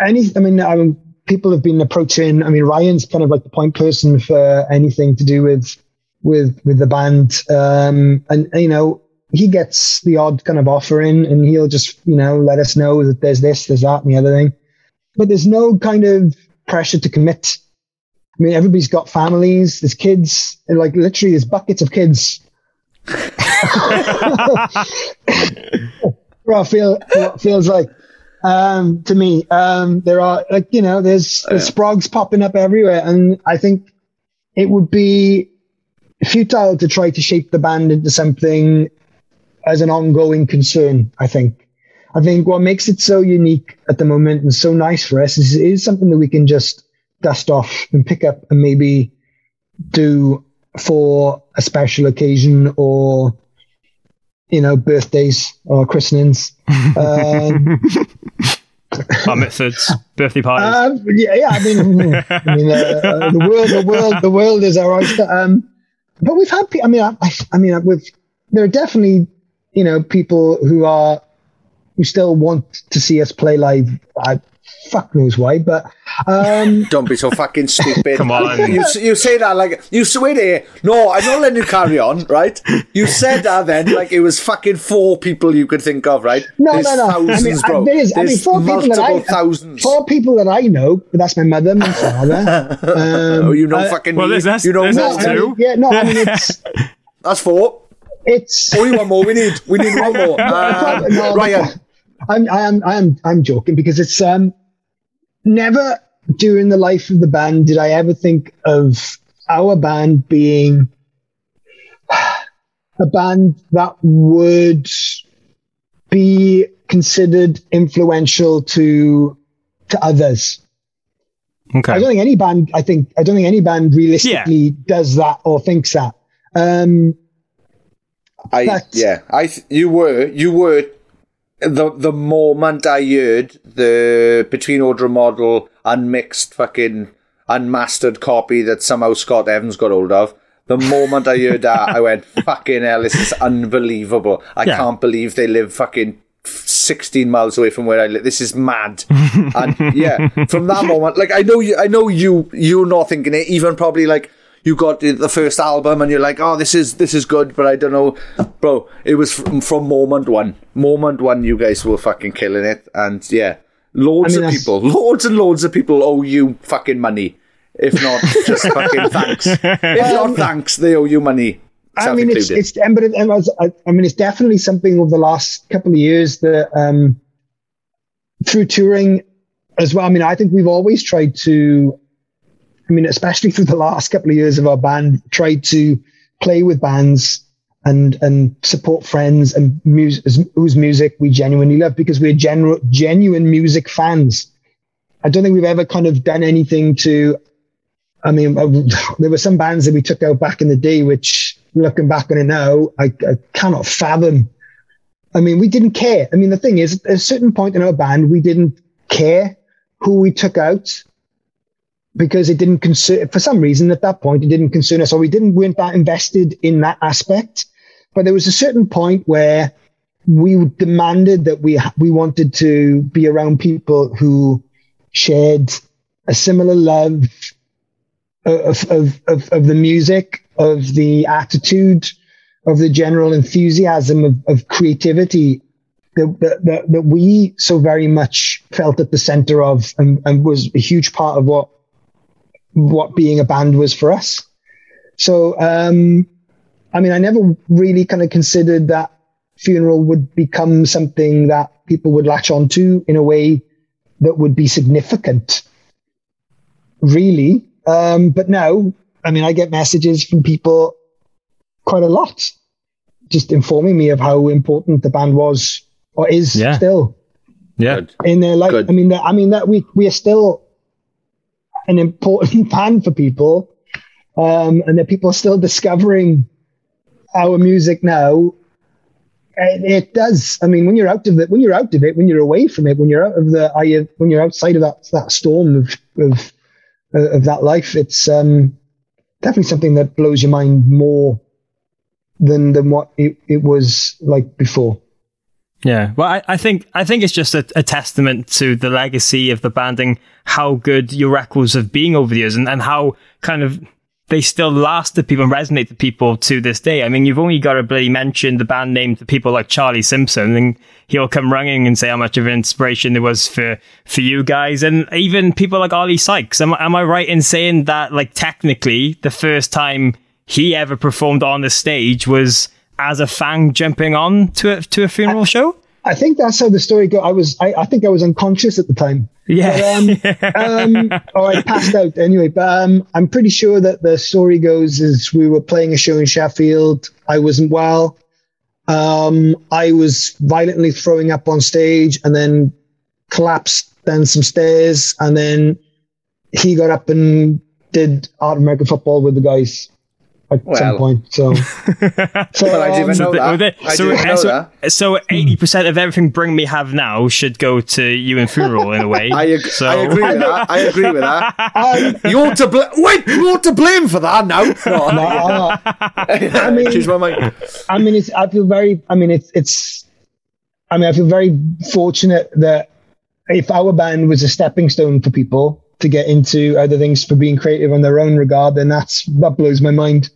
any. I mean, I mean, people have been approaching. I mean, Ryan's kind of like the point person for anything to do with with with the band, um, and you know, he gets the odd kind of offer in, and he'll just you know let us know that there's this, there's that, and the other thing. But there's no kind of pressure to commit. I mean, everybody's got families, there's kids, and like literally, there's buckets of kids. [laughs] well, I feel feels like um, to me. Um, there are like you know, there's, there's sprogs popping up everywhere, and I think it would be futile to try to shape the band into something as an ongoing concern. I think. I think what makes it so unique at the moment and so nice for us is, is something that we can just dust off and pick up and maybe do for a special occasion or you know, birthdays or christenings. Um, [laughs] Bar mitzvahs, birthday parties. Um, yeah, yeah. I mean, [laughs] I mean, uh, uh, the world, the world, the world is our oyster. Um, but we've had, I mean, I, I mean, with there are definitely, you know, people who are who still want to see us play live. I, fuck knows why, but um, [laughs] don't be so fucking stupid. [laughs] Come on, you, you say that like you swear there. No, I'm not letting you carry on, right? You said that then like it was fucking four people you could think of, right? No, There's no, no. Thousands, I mean, bro. There is, I mean, four people that I thousands. four people that I know, but that's my mother, my father. Um, [laughs] oh, you know, uh, fucking. well, there's, that's, you know, there's more. that's two. yeah, no, I mean it's That's four. it's Only one more. We need. We need one more. Uh, no, Ryan. I'm I am I am I'm joking because it's um never during the life of the band did I ever think of our band being [sighs] a band that would be considered influential to to others. Okay. I don't think any band. I think I don't think any band realistically Yeah. does that or thinks that. Um, I But- yeah, I th- you were you were the the moment I heard the between order model unmixed fucking unmastered copy that somehow Scott Evans got hold of. The moment I heard that, I went [laughs] fucking hell. This is unbelievable. I Yeah. can't believe they live fucking. 16 miles away from where I live. This is mad. and yeah, from that [laughs] moment, like I know you, I know you, you're not thinking it. Even probably like you got the, first album and you're like, oh, this is this is good, but I don't know, bro. It was from, from moment one. Moment one, you guys were fucking killing it, and yeah, loads I mean, of people, loads and loads of people owe you fucking money. If not, [laughs] just fucking thanks. [laughs] If not thanks, they owe you money. I mean, it's it's but it, and I, was- I I mean, it's definitely something over the last couple of years that um, through touring as well. I mean, I think we've always tried to. I mean, especially through the last couple of years of our band, tried to play with bands and and support friends and music whose music we genuinely love because we're genu- genuine music fans. I don't think we've ever kind of done anything to I mean, uh, [laughs] there were some bands that we took out back in the day, which looking back on it now, I, I cannot fathom. I mean, we didn't care. I mean, the thing is, at a certain point in our band, we didn't care who we took out because it didn't concern, for some reason at that point, it didn't concern us or we didn't, weren't that invested in that aspect. But there was a certain point where we demanded that we, we wanted to be around people who shared a similar love of, of, of, of the music, of the attitude, of the general enthusiasm of, of creativity that, that, that, we so very much felt at the center of and, and was a huge part of what what being a band was for us. So um, I mean, I never really kind of considered that funeral would become something that people would latch onto in a way that would be significant, really. Um, but now, I mean, I get messages from people quite a lot, just informing me of how important the band was or is Yeah. still Yeah. In their life. Good. I mean, that, I mean that we we are still an important [laughs] band for people, um, and that people are still discovering our music now. It, it does. I mean, when you're out of it, when you're out of it, when you're away from it, when you're out of the, when you're outside of that that storm of of of that life, it's um, definitely something that blows your mind more than than what it, it was like before. Yeah, well, I, I think I think it's just a, a testament to the legacy of the band and how good your records have been over the years, and, and how kind of they still last to people and resonate to people to this day. I mean, you've only got to bloody mention the band name to people like Charlie Simpson, and he'll come running and say how much of an inspiration it was for for you guys, and even people like Oli Sykes. Am, am I right in saying that, like, technically, the first time he ever performed on the stage was as a fan jumping on to a, to a funeral show? I think that's how the story go. I was, I, I think I was unconscious at the time. Yeah. But, um, [laughs] um, or I passed out anyway. But um, I'm pretty sure that the story goes is we were playing a show in Sheffield. I wasn't well. Um, I was violently throwing up on stage and then collapsed down some stairs. And then he got up and did Art American football with the guys at Well. some point. So, [laughs] so Well, I didn't even um, know the- that. with it- I so, didn't know so, that. so 80% of everything Bring Me Have Now should go to you and Funeral in a way. [laughs] I, ag- so, I agree with that. I agree with that. [laughs] um, You're to blame. Wait, you're to blame for that now. No, no, uh, I mean- choose my mind. I mean, it's. I feel very. I mean, it's. It's. I mean, I feel very fortunate that if our band was a stepping stone for people to get into other things for being creative on their own regard, then that's that blows my mind.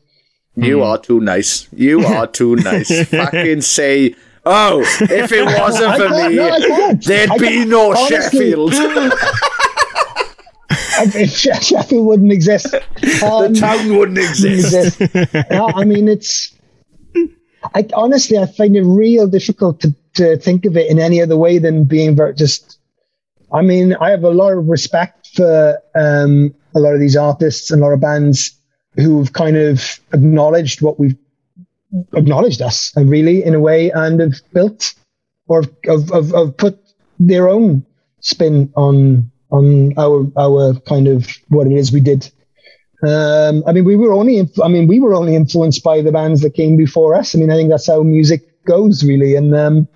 You are too nice. You [laughs] are too nice. Fucking say. Oh, if it wasn't for me, no, there'd I be no Honestly. Sheffield. [laughs] [laughs] Sheffield wouldn't exist. Um, the town wouldn't exist. exist. no, I mean, it's. I honestly, I find it real difficult to, to think of it in any other way than being very just. I mean, I have a lot of respect for um, a lot of these artists and a lot of bands who've kind of acknowledged what we've acknowledged us, uh, really, in a way, and have built or have, have, have put their own spin on on our our kind of what it is we did. Um, I mean, we were only, inf- I mean, we were only influenced by the bands that came before us. I mean, I think that's how music goes, really. And um,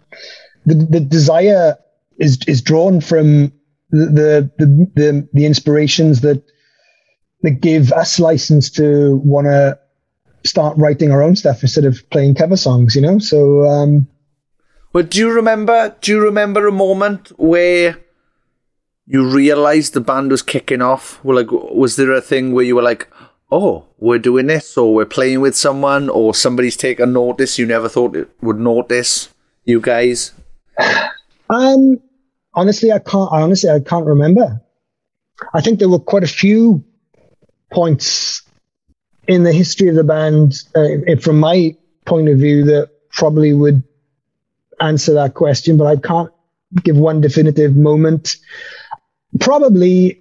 the the desire is is drawn from the the the the, the inspirations that that give us license to want to start writing our own stuff instead of playing cover songs. You know, so um, But do you remember? Do you remember a moment where you realised the band was kicking off? Well, like, was there a thing where you were like, "Oh, we're doing this," or "We're playing with someone," or somebody's taken notice you never thought it would notice? You guys, Um, honestly, I can't. I honestly, I can't remember. I think there were quite a few points in the history of the band, uh, from my point of view, that probably would answer that question. But I can't give one definitive moment. Probably,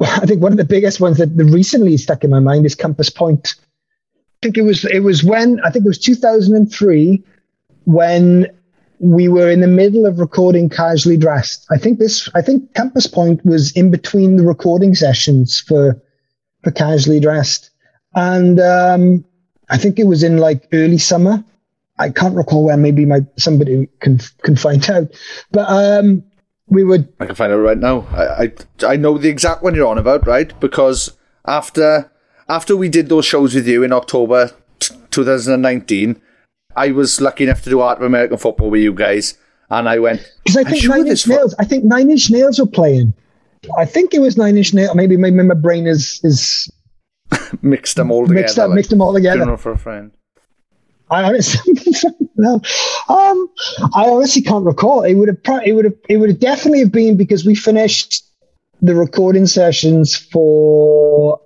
I think one of the biggest ones that recently stuck in my mind is Compass Point. I think it was it was when I think it was 2003 when we were in the middle of recording casually dressed i think this i think Compass Point was in between the recording sessions for for casually dressed and um i think it was in like early summer i can't recall when maybe my somebody can can find [laughs] out but um we would I can find out right now. I, I I know the exact one you're on about, right? Because after after we did those shows with you in October t- 2019, I was lucky enough to do Art of American Football with you guys, and I went. because i think sure nine inch nails i think nine inch nails were playing i think it was nine inch nails maybe maybe my brain is is [laughs] mixed them all together. Mixed up- like mixed them all together. Funeral for a friend. I honestly [laughs] no. Um, I honestly can't recall. It would have. It would have. It would have definitely have been because we finished the recording sessions for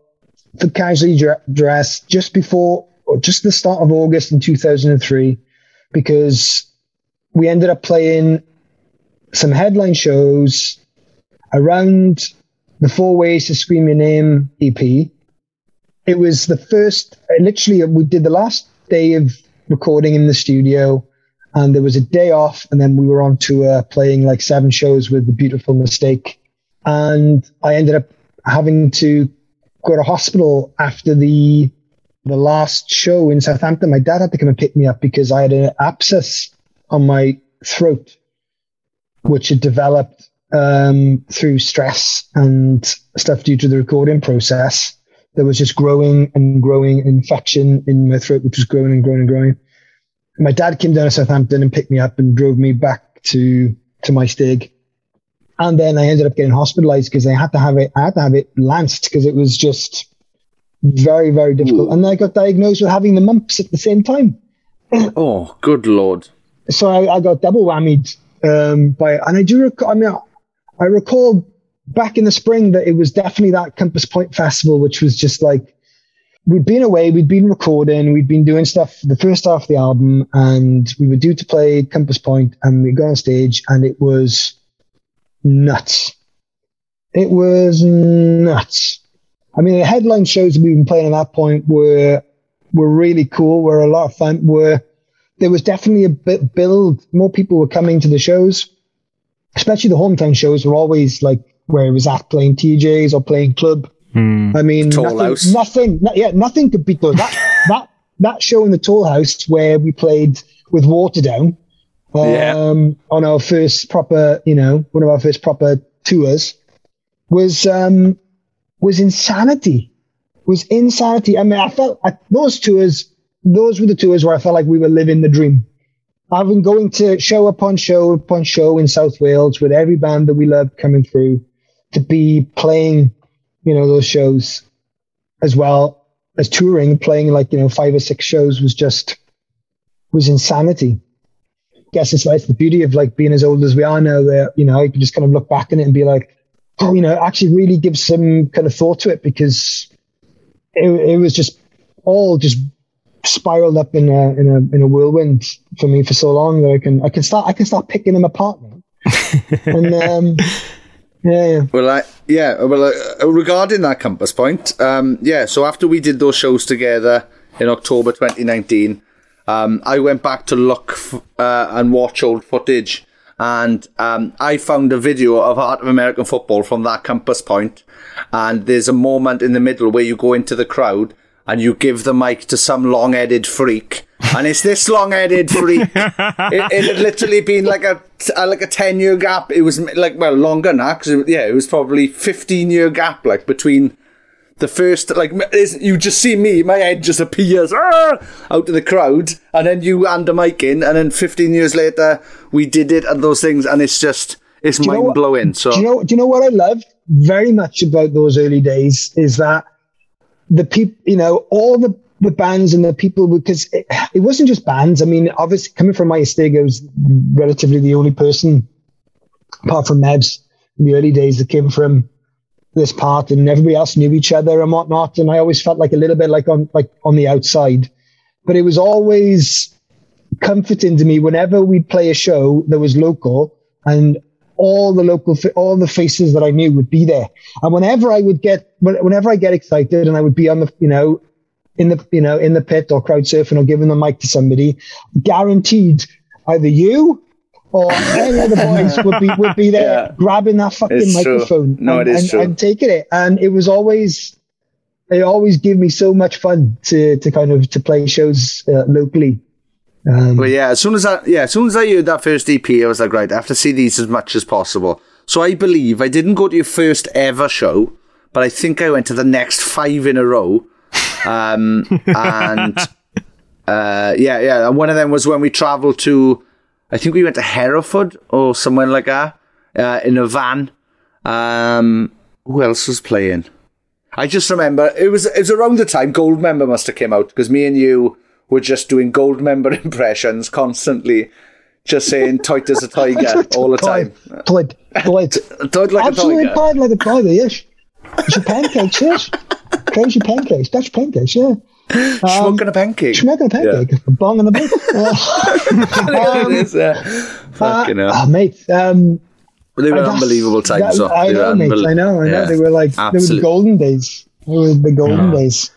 for casually Dre- dress just before or just the start of August in 2003 because we ended up playing some headline shows around the Four Ways to Scream Your Name EP. It was the first, literally, we did the last day of recording in the studio, and there was a day off, and then we were on tour playing like seven shows with The Beautiful Mistake. And I ended up having to go to hospital after the the last show in Southampton. My dad had to come and pick me up because I had an abscess on my throat, which had developed um, through stress and stuff due to the recording process. There was just growing and growing infection in my throat, which was growing and growing and growing. My dad came down to Southampton and picked me up and drove me back to to my stig. And then I ended up getting hospitalized because I had to have it. I had to have it lanced because it was just very, very difficult. Ooh. And I got diagnosed with having the mumps at the same time. [clears throat] oh, good lord! So I, I got double whammied um, by, and I do. Rec- I mean, I recall back in the spring that it was definitely that Compass Point Festival, which was just like we'd been away, we'd been recording, we'd been doing stuff the first half of the album, and we were due to play Compass Point, and we got on stage, and it was nuts. It was nuts. I mean, the headline shows we've been playing at that point were were really cool, were a lot of fun. Were there was definitely a bit build. More people were coming to the shows especially the hometown shows were always like where it was at playing TJs or playing club. Mm. I mean, Toll nothing, House. nothing, no, yeah, nothing could beat those. That, [laughs] that, that show in the Toll House where we played with Waterdown um, Yeah. on our first proper, you know, one of our first proper tours was, um, was insanity. Was insanity. I mean, I felt I, those tours, those were the tours where I felt like we were living the dream. I've been going to show upon show upon show in South Wales with every band that we love coming through to be playing, you know, those shows as well as touring, playing like, you know, five or six shows was just, was insanity. Guess it's like the beauty of like being as old as we are now that, you know, you can just kind of look back on it and be like, oh, you know, actually really give some kind of thought to it because it, it was just all just spiraled up in a in a in a whirlwind for me for so long that I can I can start I can start picking them apart now. [laughs] and um, yeah, yeah. Well, I yeah. Well, uh, regarding that compass point, um, yeah. So after we did those shows together in October 2019, um, I went back to look f- uh, and watch old footage, and um, I found a video of Heart of American Football from that compass point, and there's a moment in the middle where you go into the crowd and you give the mic to some long-headed freak. And it's this long-headed freak. [laughs] it, it had literally been like a, a like a ten-year gap. It was like well longer now because yeah, it was probably fifteen-year gap like between the first like you just see me, my head just appears "Arr!" out of the crowd, and then you hand the mic in, and then fifteen years later we did it and those things, and it's just it's mind blowing. So Do you know? Do you know what I loved very much about those early days is that the people, you know, all the the bands and the people because it, it wasn't just bands. I mean, obviously coming from my estate, I was relatively the only person, apart from Mebs, in the early days that came from this part, and everybody else knew each other and whatnot. And I always felt like a little bit like on like on the outside, but it was always comforting to me whenever we'd play a show that was local and all the local, all the faces that I knew would be there. And whenever I would get, whenever I get excited and I would be on the, you know, in the, you know, in the pit or crowd surfing or giving the mic to somebody, guaranteed either you or any of the [laughs] boys would be, would be there Yeah. grabbing that fucking It's true. microphone No, and, it is and, true. and taking it. And it was always, it always gave me so much fun to, to kind of, to play shows uh, locally. Um, But yeah, as soon as I yeah, as soon as I heard that first EP, I was like, right, I have to see these as much as possible. So I believe I didn't go to your first ever show, but I think I went to the next five in a row. Um, [laughs] and uh, yeah, yeah, and one of them was when we travelled to, I think we went to Hereford or somewhere like that uh, in a van. Um, who else was playing? I just remember it was it was around the time Goldmember must have came out because me and you were just doing Goldmember [laughs] impressions constantly, just saying "tight as a tiger" [laughs] all the time. Toy, toy, [laughs] Tight like Absolutely a tiger. tied like a tiger, yes. It's your pancakes, yes. Crazy pancakes, Dutch pancakes, yeah. Smoking a pancake. Smoking a pancake, a bong on the boat. it is, uh, fucking hell. oh, mate. Um, They were unbelievable times. that- though. I They were know, mate. I know. I know. Yeah. They were like they were the golden days. They were the golden days.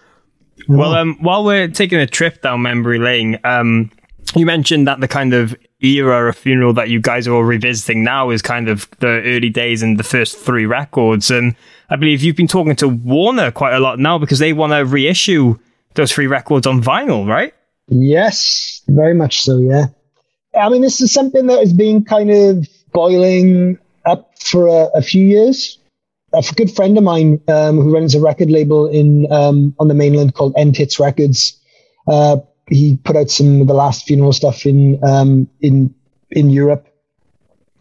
Well, um, while we're taking a trip down memory lane, um, you mentioned that the kind of era of funeral that you guys are all revisiting now is kind of the early days and the first three records. And I believe you've been talking to Warner quite a lot now because they want to reissue those three records on vinyl, right? Yes, very much so. Yeah. I mean, this is something that has been kind of boiling up for a, a few years. A good friend of mine um, who runs a record label in um, on the mainland called End Hits Records. Uh, he put out some of the last funeral stuff in um, in in Europe.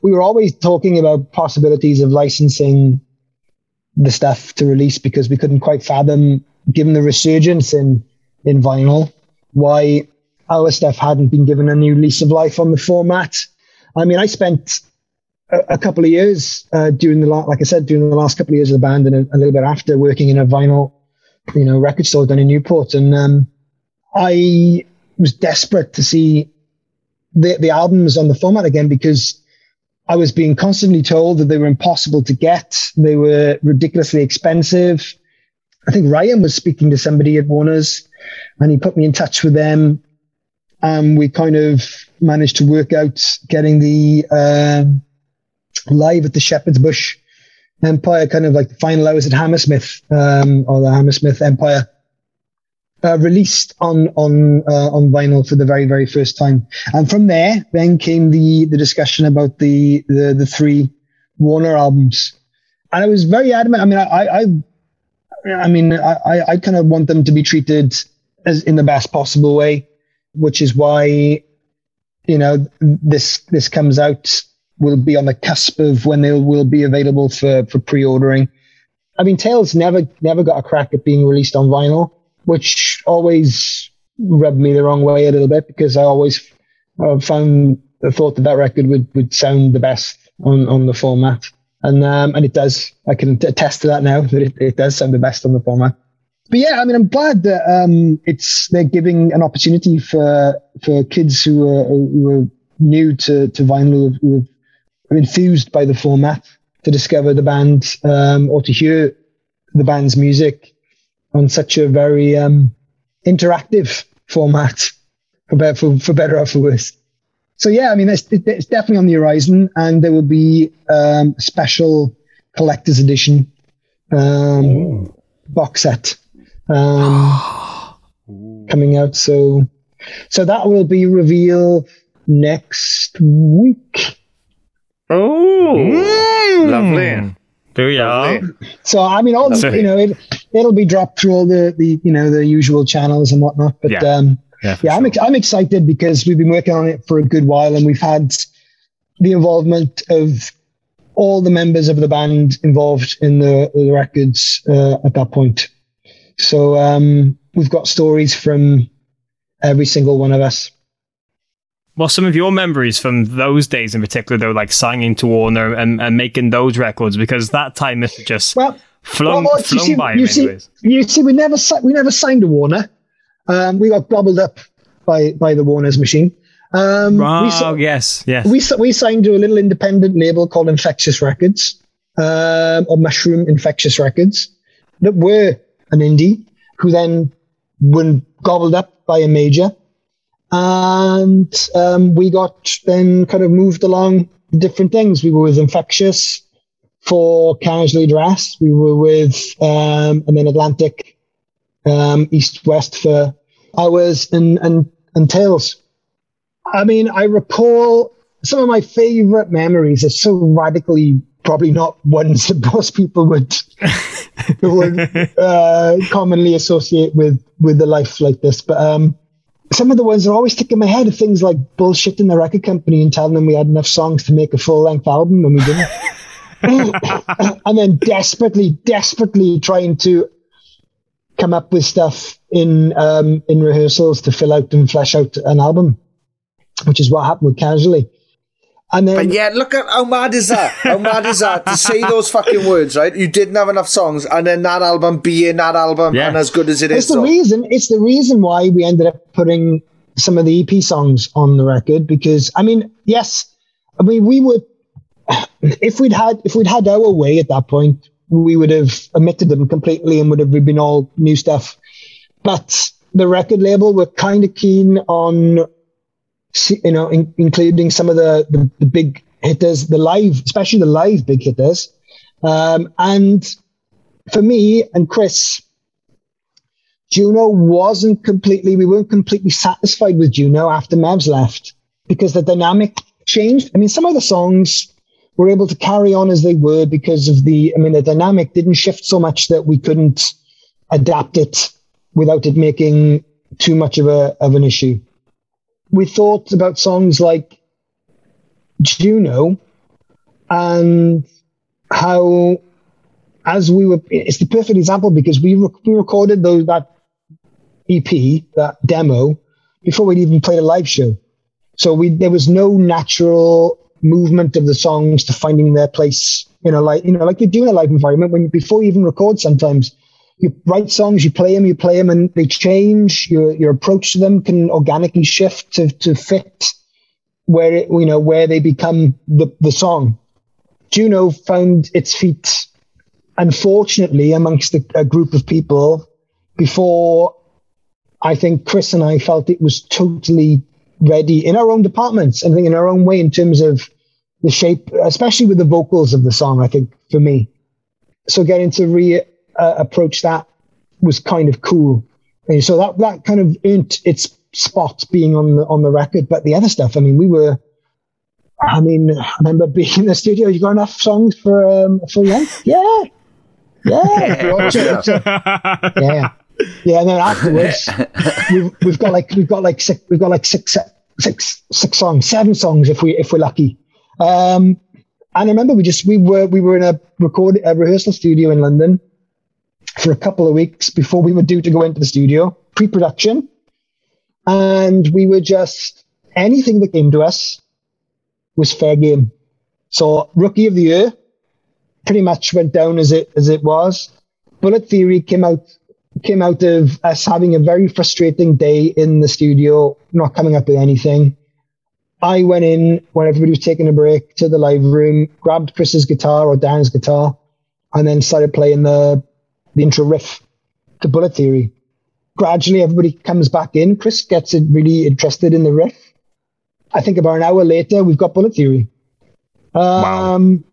We were always talking about possibilities of licensing the stuff to release because we couldn't quite fathom, given the resurgence in in vinyl, why our stuff hadn't been given a new lease of life on the format. I mean, I spent a, couple of years uh, during the la- like I said during the last couple of years of the band and a, a little bit after working in a vinyl, you know, record store down in Newport, and um, I was desperate to see the the albums on the format again because I was being constantly told that they were impossible to get, they were ridiculously expensive. I think Ryan was speaking to somebody at Warner's and he put me in touch with them. And we kind of managed to work out getting the um, live at the Shepherd's Bush Empire, kind of like the final hours at Hammersmith um, or the Hammersmith Empire, uh, released on on uh, on vinyl for the very very first time. And from there, then came the the discussion about the the, the three Warner albums. And I was very adamant. I mean, I I, I mean, I, I, kind of want them to be treated as in the best possible way, which is why, you know, this this comes out will be on the cusp of when they will be available for for pre-ordering. I mean, Tales never never got a crack at being released on vinyl, which always rubbed me the wrong way a little bit because I always uh, found the thought that that record would would sound the best on on the format and um, and it does. I can attest to that now that it, it does sound the best on the format. But yeah, I mean, I'm glad that um, it's they're giving an opportunity for for kids who are who are new to to vinyl, who are enthused by the format, to discover the band um, or to hear the band's music on such a very um, interactive format, for better, for, for better or for worse. So yeah, I mean, it's, it's definitely on the horizon, and there will be um, a special collector's edition um, box set um, [gasps] coming out. So, so that will be revealed next week. Oh, lovely. There you are. So I mean, all the, you know, it, it'll be dropped through all the, the you know the usual channels and whatnot. But Yeah. um, Yeah, for yeah, I'm, ex- I'm excited because we've been working on it for a good while and we've had the involvement of all the members of the band involved in the, the records uh, at that point. So um, we've got stories from every single one of us. Well, some of your memories from those days in particular, though, like signing to Warner and, and making those records, because that time have just Well, flown, well, you flown see- by you see. You see, we never we never signed to Warner. Um, we got gobbled up by by the Warner's machine. Um, we Oh, si- yes, yes. we we signed to a little independent label called Infectious Records, um, or Mushroom Infectious Records, that were an indie who then were gobbled up by a major, and um, we got then kind of moved along different things. We were with Infectious for Casually Dress. We were with um, and then Atlantic, um, East West for Hours and and and Tales. I mean, I recall some of my favorite memories are so radically probably not ones that most people would [laughs] would uh, commonly associate with with a life like this. But um, some of the ones that always stick in my head are things like bullshitting the record company and telling them we had enough songs to make a full length album and we didn't. [laughs] [laughs] and then desperately, desperately trying to come up with stuff in um, in rehearsals to fill out and flesh out an album, which is what happened with Casually. And then, But yeah, look at how mad is that? How mad is that to say those fucking words, right? You didn't have enough songs, and then that album being that album Yeah. and as good as it it's is. the so- reason. It's the reason why we ended up putting some of the EP songs on the record because I mean, yes, I mean we would if we'd had if we'd had our way at that point, we would have omitted them completely and would have been all new stuff. But the record label were kind of keen on, see- you know, in, including some of the, the the big hitters, the live, especially the live big hitters. Um, and for me and Kris, Juneau wasn't completely, we weren't completely satisfied with Juneau after Mavs left because the dynamic changed. I mean, some of the songs were able to carry on as they were because of the, I mean, the dynamic didn't shift so much that we couldn't adapt it without it making too much of a, of an issue. We thought about songs like Juneau and how as we were, it's the perfect example because we, we recorded those, that EP, that demo, before we'd even played a live show. So we, there was no natural movement of the songs to finding their place in a like, you know, like you do in a live environment when before you even record sometimes you write songs, you play them, you play them and they change. Your, your approach to them can organically shift to, to fit where it, you know, where they become the, the song. Juneau found its feet unfortunately, amongst a, a group of people, before I think Kris and I felt it was totally ready in our own departments and think in our own way in terms of the shape, especially with the vocals of the song, I think for me. So getting to re uh, approach that was kind of cool. And so that, that kind of earned its spot being on the, on the record. But the other stuff, I mean, we were, I mean, I remember being in the studio, you got enough songs for, um, for Yank? Yeah. Yeah. [laughs] Yeah. yeah. Yeah, and then afterwards, we've, we've got like we've got like six we've got like six six six songs, seven songs if we if we're lucky. Um, and I remember we just we were we were in a record a rehearsal studio in London for a couple of weeks before we were due to go into the studio pre-production, and we were just anything that came to us was fair game. So rookie of the year pretty much went down as it as it was. Bullet Theory came out came out of us having a very frustrating day in the studio, not coming up with anything. I went in when everybody was taking a break to the live room, grabbed Kris's guitar or Dan's guitar, and then started playing the the intro riff to Bullet Theory. Gradually, everybody comes back in. Kris gets really interested in the riff. I think about an hour later, we've got Bullet Theory. Um,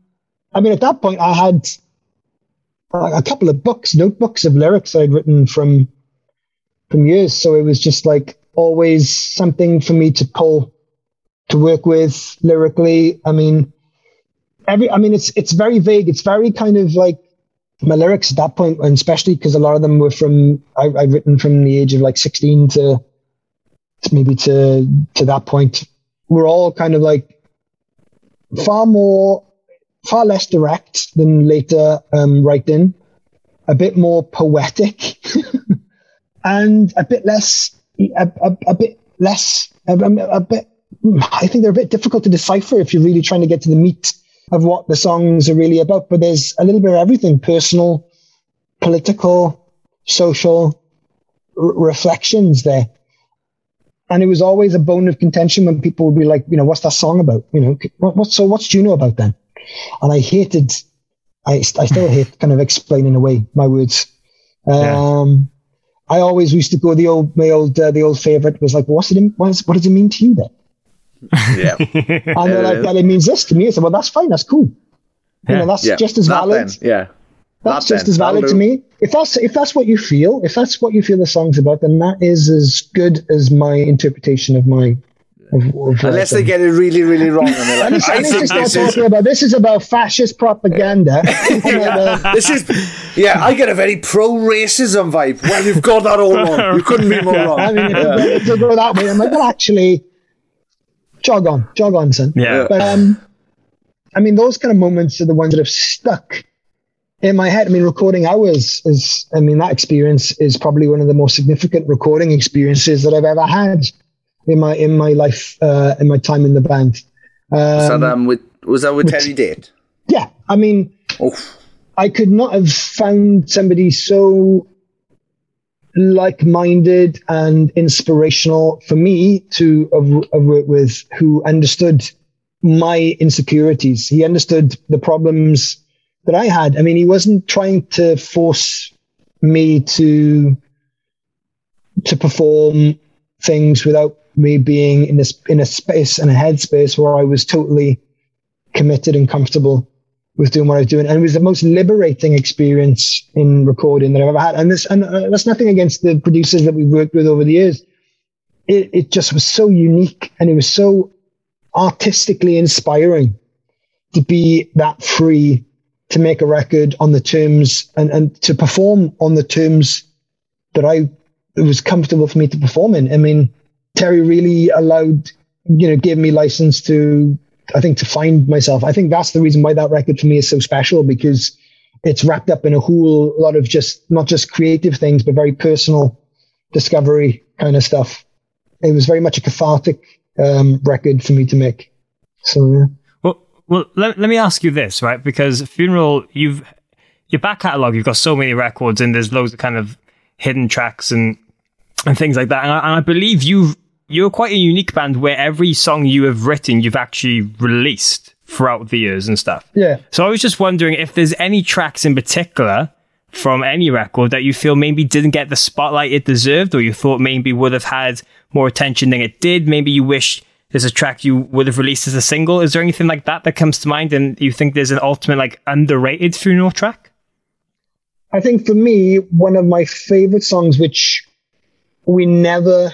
I mean, at that point, I had a couple of books, notebooks of lyrics I'd written from from years. So it was just like always something for me to pull to work with lyrically. I mean, every I mean, it's it's very vague. It's very kind of like my lyrics at that point, and especially because a lot of them were from I, I'd written from the age of like sixteen to, to maybe to to that point. Were all kind of like far more far less direct than later um, writing, a bit more poetic, [laughs] and a bit less, a, a, a bit less, a, a, bit. I think they're a bit difficult to decipher if you're really trying to get to the meat of what the songs are really about. But there's a little bit of everything: personal, political, social r- reflections there. And it was always a bone of contention when people would be like, you know, what's that song about? You know, what, what so what's Juneau about then? and I hated, I, I still hate kind of explaining away my words. Um, I always used to go the old, my old, uh, the old favorite was like, what's it, what, is, what does it mean to you then? Yeah. [laughs] And they're like, well, it means this to me. I said, well, that's fine. That's cool. You know, that's yeah. just as valid. Yeah. That's That just then, as valid to me. If that's if that's what you feel, if that's what you feel the song's about, then that is as good as my interpretation of my. Of, of Unless they get it really, really wrong, and they're like, [laughs] Unless, I think this is about this is about fascist propaganda. [laughs] And uh, this is yeah. I get a very pro racism vibe. Well, you've got that all wrong. You couldn't be more wrong. I mean, if, if you go that way, I'm like, well, actually, jog on, jog on, son. Yeah. But um, I mean, those kind of moments are the ones that have stuck in my head. I mean, recording hours is, I mean, that experience is probably one of the most significant recording experiences that I've ever had in my in my life, uh, in my time in the band. was that Um, um with was that with Terry Date? yeah, I mean, Oof. I could not have found somebody so like-minded and inspirational for me to uh, have, have uh, worked with who understood my insecurities. He understood the problems that I had. I mean, he wasn't trying to force me to to perform things without me being in this in a space and a headspace where I was totally committed and comfortable with doing what I was doing, and it was the most liberating experience in recording that I've ever had. And this, and uh, that's nothing against the producers that we've worked with over the years. It, it just was so unique, and it was so artistically inspiring to be that free to make a record on the terms and, and to perform on the terms that I it was comfortable for me to perform in. I mean, Terry really allowed, you know, gave me license to, I think, to find myself. I think that's the reason why that record for me is so special because it's wrapped up in a whole lot of just not just creative things, but very personal discovery kind of stuff. It was very much a cathartic um, record for me to make. So yeah. Well, well, let, let me ask you this, right? Because funeral, you've your back catalog, you've got so many records, and there's loads of kind of hidden tracks and and things like that. And I, and I believe you you're quite a unique band where every song you have written, you've actually released throughout the years and stuff. Yeah. So I was just wondering if there's any tracks in particular from any record that you feel maybe didn't get the spotlight it deserved, or you thought maybe would have had more attention than it did. Maybe you wish there's a track you would have released as a single. Is there anything like that that comes to mind, and you think there's an ultimate like underrated funeral track? I think for me, one of my favorite songs, which we never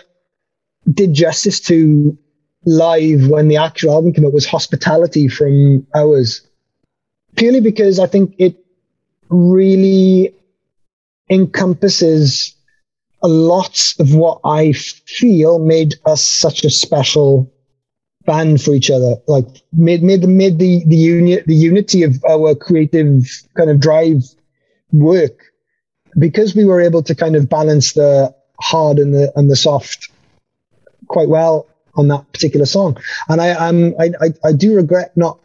did justice to live when the actual album came out, was Hospitality from Hours. Purely because I think it really encompasses a lot of what I feel made us such a special band for each other. Like made made the made the the unit the unity of our creative kind of drive work because we were able to kind of balance the hard and the and the soft quite well on that particular song. And I um I I, I do regret not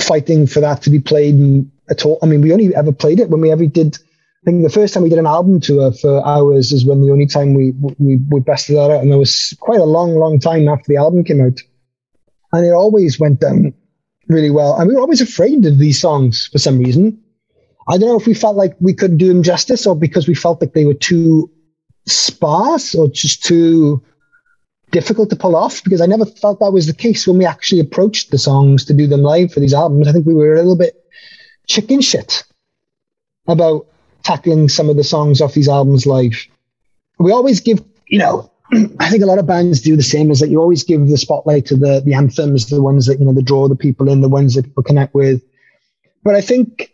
fighting for that to be played at all. I mean, we only ever played it when we ever did. I think the first time we did an album tour for hours is when the only time we we we bested that out, and it was quite a long, long time after the album came out. And it always went down really well. And we were always afraid of these songs for some reason. I don't know if we felt like we couldn't do them justice or because we felt like they were too sparse or just too difficult to pull off because I never felt that was the case when we actually approached the songs to do them live for these albums. I think we were a little bit chicken shit about tackling some of the songs off these albums live. We always give, you know, [clears throat] I think a lot of bands do the same is that you always give the spotlight to the the anthems, the ones that, you know, that draw the people in, the ones that people connect with. But I think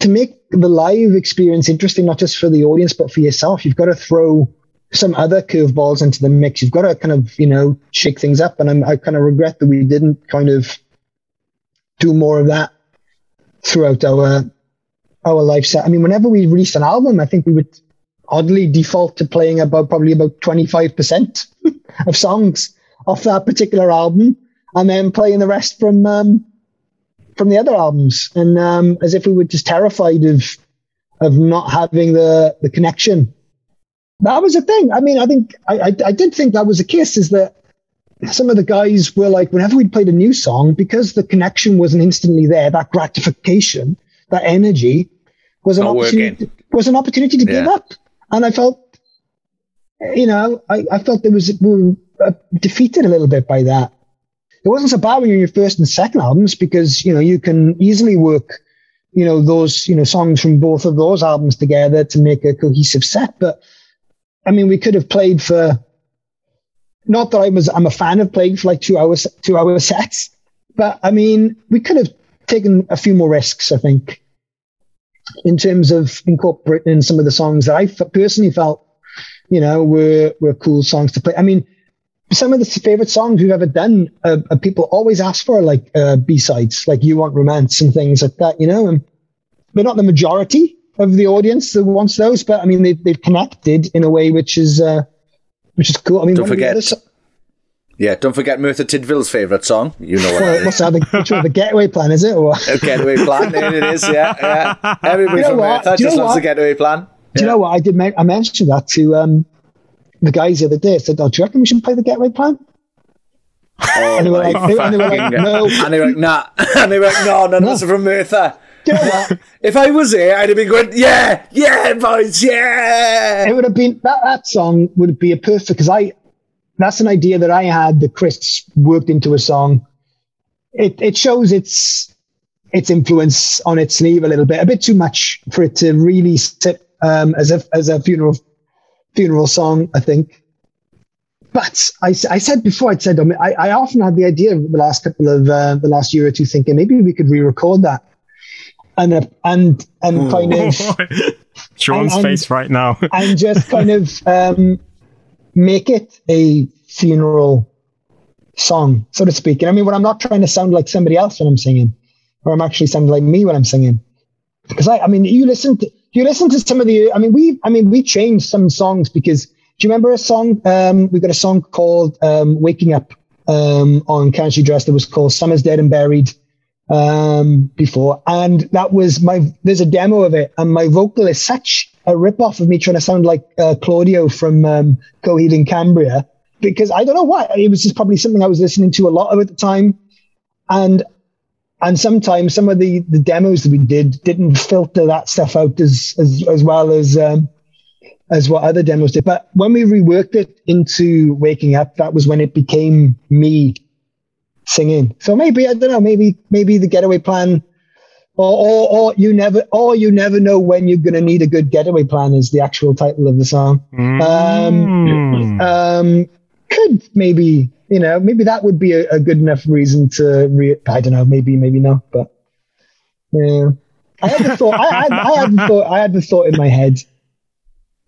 to make the live experience interesting, not just for the audience, but for yourself, you've got to throw some other curveballs into the mix. You've got to kind of, you know, shake things up. And I'm, I kind of regret that we didn't kind of do more of that throughout our our life set. I mean, whenever we released an album, I think we would oddly default to playing about probably about 25% [laughs] of songs off that particular album and then playing the rest from um, from the other albums. And um, as if we were just terrified of of not having the the connection. That was a thing. I mean, I think I, I, I did think that was the case. Is that some of the guys were like, whenever we played a new song, because the connection wasn't instantly there, that gratification, that energy, was an Not opportunity working. was an opportunity to give up. And I felt, you know, I, I felt there was we were uh, defeated a little bit by that. It wasn't so bad when you're in your first and second albums because you know you can easily work, you know, those you know songs from both of those albums together to make a cohesive set. But I mean, we could have played for. Not that I was, I'm a fan of playing for like two hours, two hour [laughs] sets, but I mean, we could have taken a few more risks. I think in terms of incorporating some of the songs that I personally felt, you know, were were cool songs to play. I mean, some of the favorite songs we've ever done, uh, uh, people always ask for like uh, B sides, like "You Want Romance" and things like that. You know, and they're not the majority of the audience that wants those, but I mean, they they've connected in a way which is uh, which is cool. I mean, Don't one of the forget- so- Yeah, don't forget Merthyr Tydfil's favourite song. You know what Well, that is. what's that? The, the getaway plan, is it? Or, A getaway plan. There it is. Yeah, yeah. [laughs] Everybody You know from what? Just loves the getaway plan. Do you know what? I did. Men- I mentioned that to um, the guys the other day. I said, "Oh, do you reckon we should play the getaway plan?" Oh, And they like- they- and they were like, no. [laughs] And they were like, nah. [laughs] And they were like, no, none of us are from Merthyr. Know what? If I was here, I'd have been going, yeah, yeah, boys, yeah. it would have been that that song would be a perfect because I that's an idea that I had that Kris worked into a song. It it shows its its influence on its sleeve a little bit, a bit too much for it to really sit um, as a as a funeral funeral song. I think. But I, I said before, I'd said, I, I, often had the idea the last couple of, uh, the last year or two thinking maybe we could re-record that. And, and, and kind of, [laughs] Sean's And- and- face right now. and just kind of um, make it a funeral song, so to speak. And I mean, when I'm not trying to sound like somebody else when I'm singing, or I'm actually sounding like me when I'm singing. Because I, I mean, you listen to you listen to some of the. I mean, we, I mean, we changed some songs because. Do you remember a song? Um, we got a song called um, "Waking Up" um, on Can She Dress that was called "Summer's Dead and Buried." Um, before, and that was my. There's a demo of it, and my vocal is such a rip off of me trying to sound like uh, Claudio from um, Coheed and Cambria because I don't know why. It was just probably something I was listening to a lot of at the time, and and sometimes some of the the demos that we did didn't filter that stuff out as as as well as. Um, as what other demos did. But when we reworked it into Waking Up, that was when it became me singing. So maybe I don't know. Maybe maybe the getaway plan, or or, or you never or you never know when you're going to need a good getaway plan is the actual title of the song. Um, um, could maybe you know maybe that would be a, a good enough reason to. Re- I don't know. Maybe maybe not. But yeah, I had the thought. I had, I had the thought. I had the thought in my head.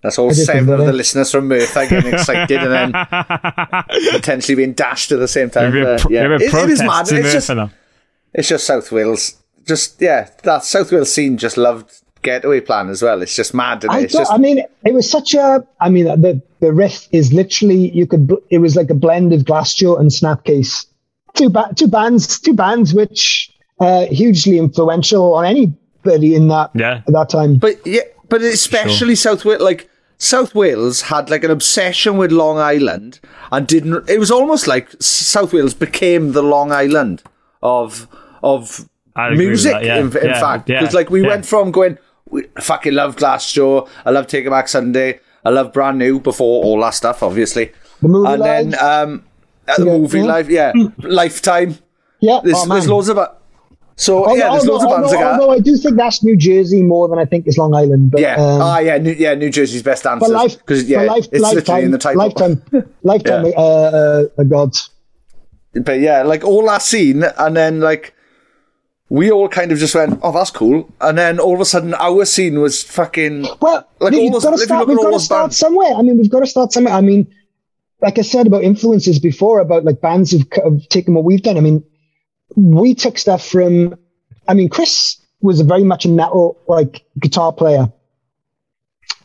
That's all I just seven of the listeners from Merthyr getting excited and then [laughs] potentially being dashed at the same time. Maybe a, but, yeah. maybe a It- it is mad. It's just, Merthyr now. it's just South Wales. Just, yeah, that South Wales scene just loved Getaway Plan as well. It's just mad. Isn't it? I It's thought, just, I mean, it was such a. I mean, the the riff is literally you could. It was like a blend of Glassjaw and Snapcase. Two ba- two bands, two bands which uh, hugely influential on anybody in that Yeah. at that time. But yeah, but especially South Wales, like South Wales had like an obsession with Long Island and didn't. It was almost like South Wales became the Long Island of of I'd agree with music. that, yeah. In, in Yeah, fact, yeah, because like we yeah. went from going, we, I fucking love Glassjaw, I love Taking Back Sunday, I love Brand New before all that stuff, obviously. The movie and then um, uh, the Yeah, movie yeah. life, yeah, [laughs] Lifetime. yeah, There's, oh, there's loads of it. So Although, yeah, there's loads of bands that. although I do think that's New Jersey more than I think is Long Island. But, Yeah. um, ah, yeah. New, yeah. New Jersey's best dancers. life, Because yeah, life, it's lifetime, literally in the title. lifetime, [laughs] lifetime, Yeah. uh, uh, gods. But yeah, like all that scene, and then like we all kind of just went, "Oh, that's cool," and then all of a sudden our scene was fucking. Well, Like, we've got to start. We've got to start bands- somewhere. I mean, we've got to start somewhere. I mean, like I said about influences before, about like bands have, have taken what we've done. I mean, we took stuff from. I mean, Kris was a very much a metal like guitar player,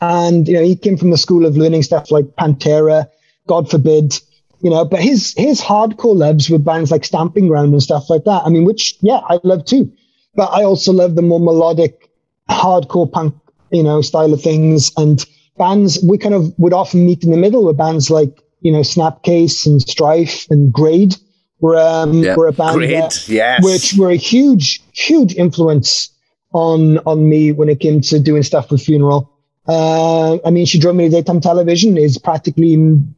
and you know he came from the school of learning stuff like Pantera, God forbid, you know. But his his hardcore loves were bands like Stamping Ground and stuff like that. I mean, which yeah, I love too. But I also love the more melodic, hardcore punk, you know, style of things. And bands we kind of would often meet in the middle with bands like you know Snapcase and Strife and Grade. Were um, Yeah. were a band Grade, that- yes. which were a huge, huge influence on on me when it came to doing stuff with funeral. Uh, I mean, she drove me to daytime television is practically an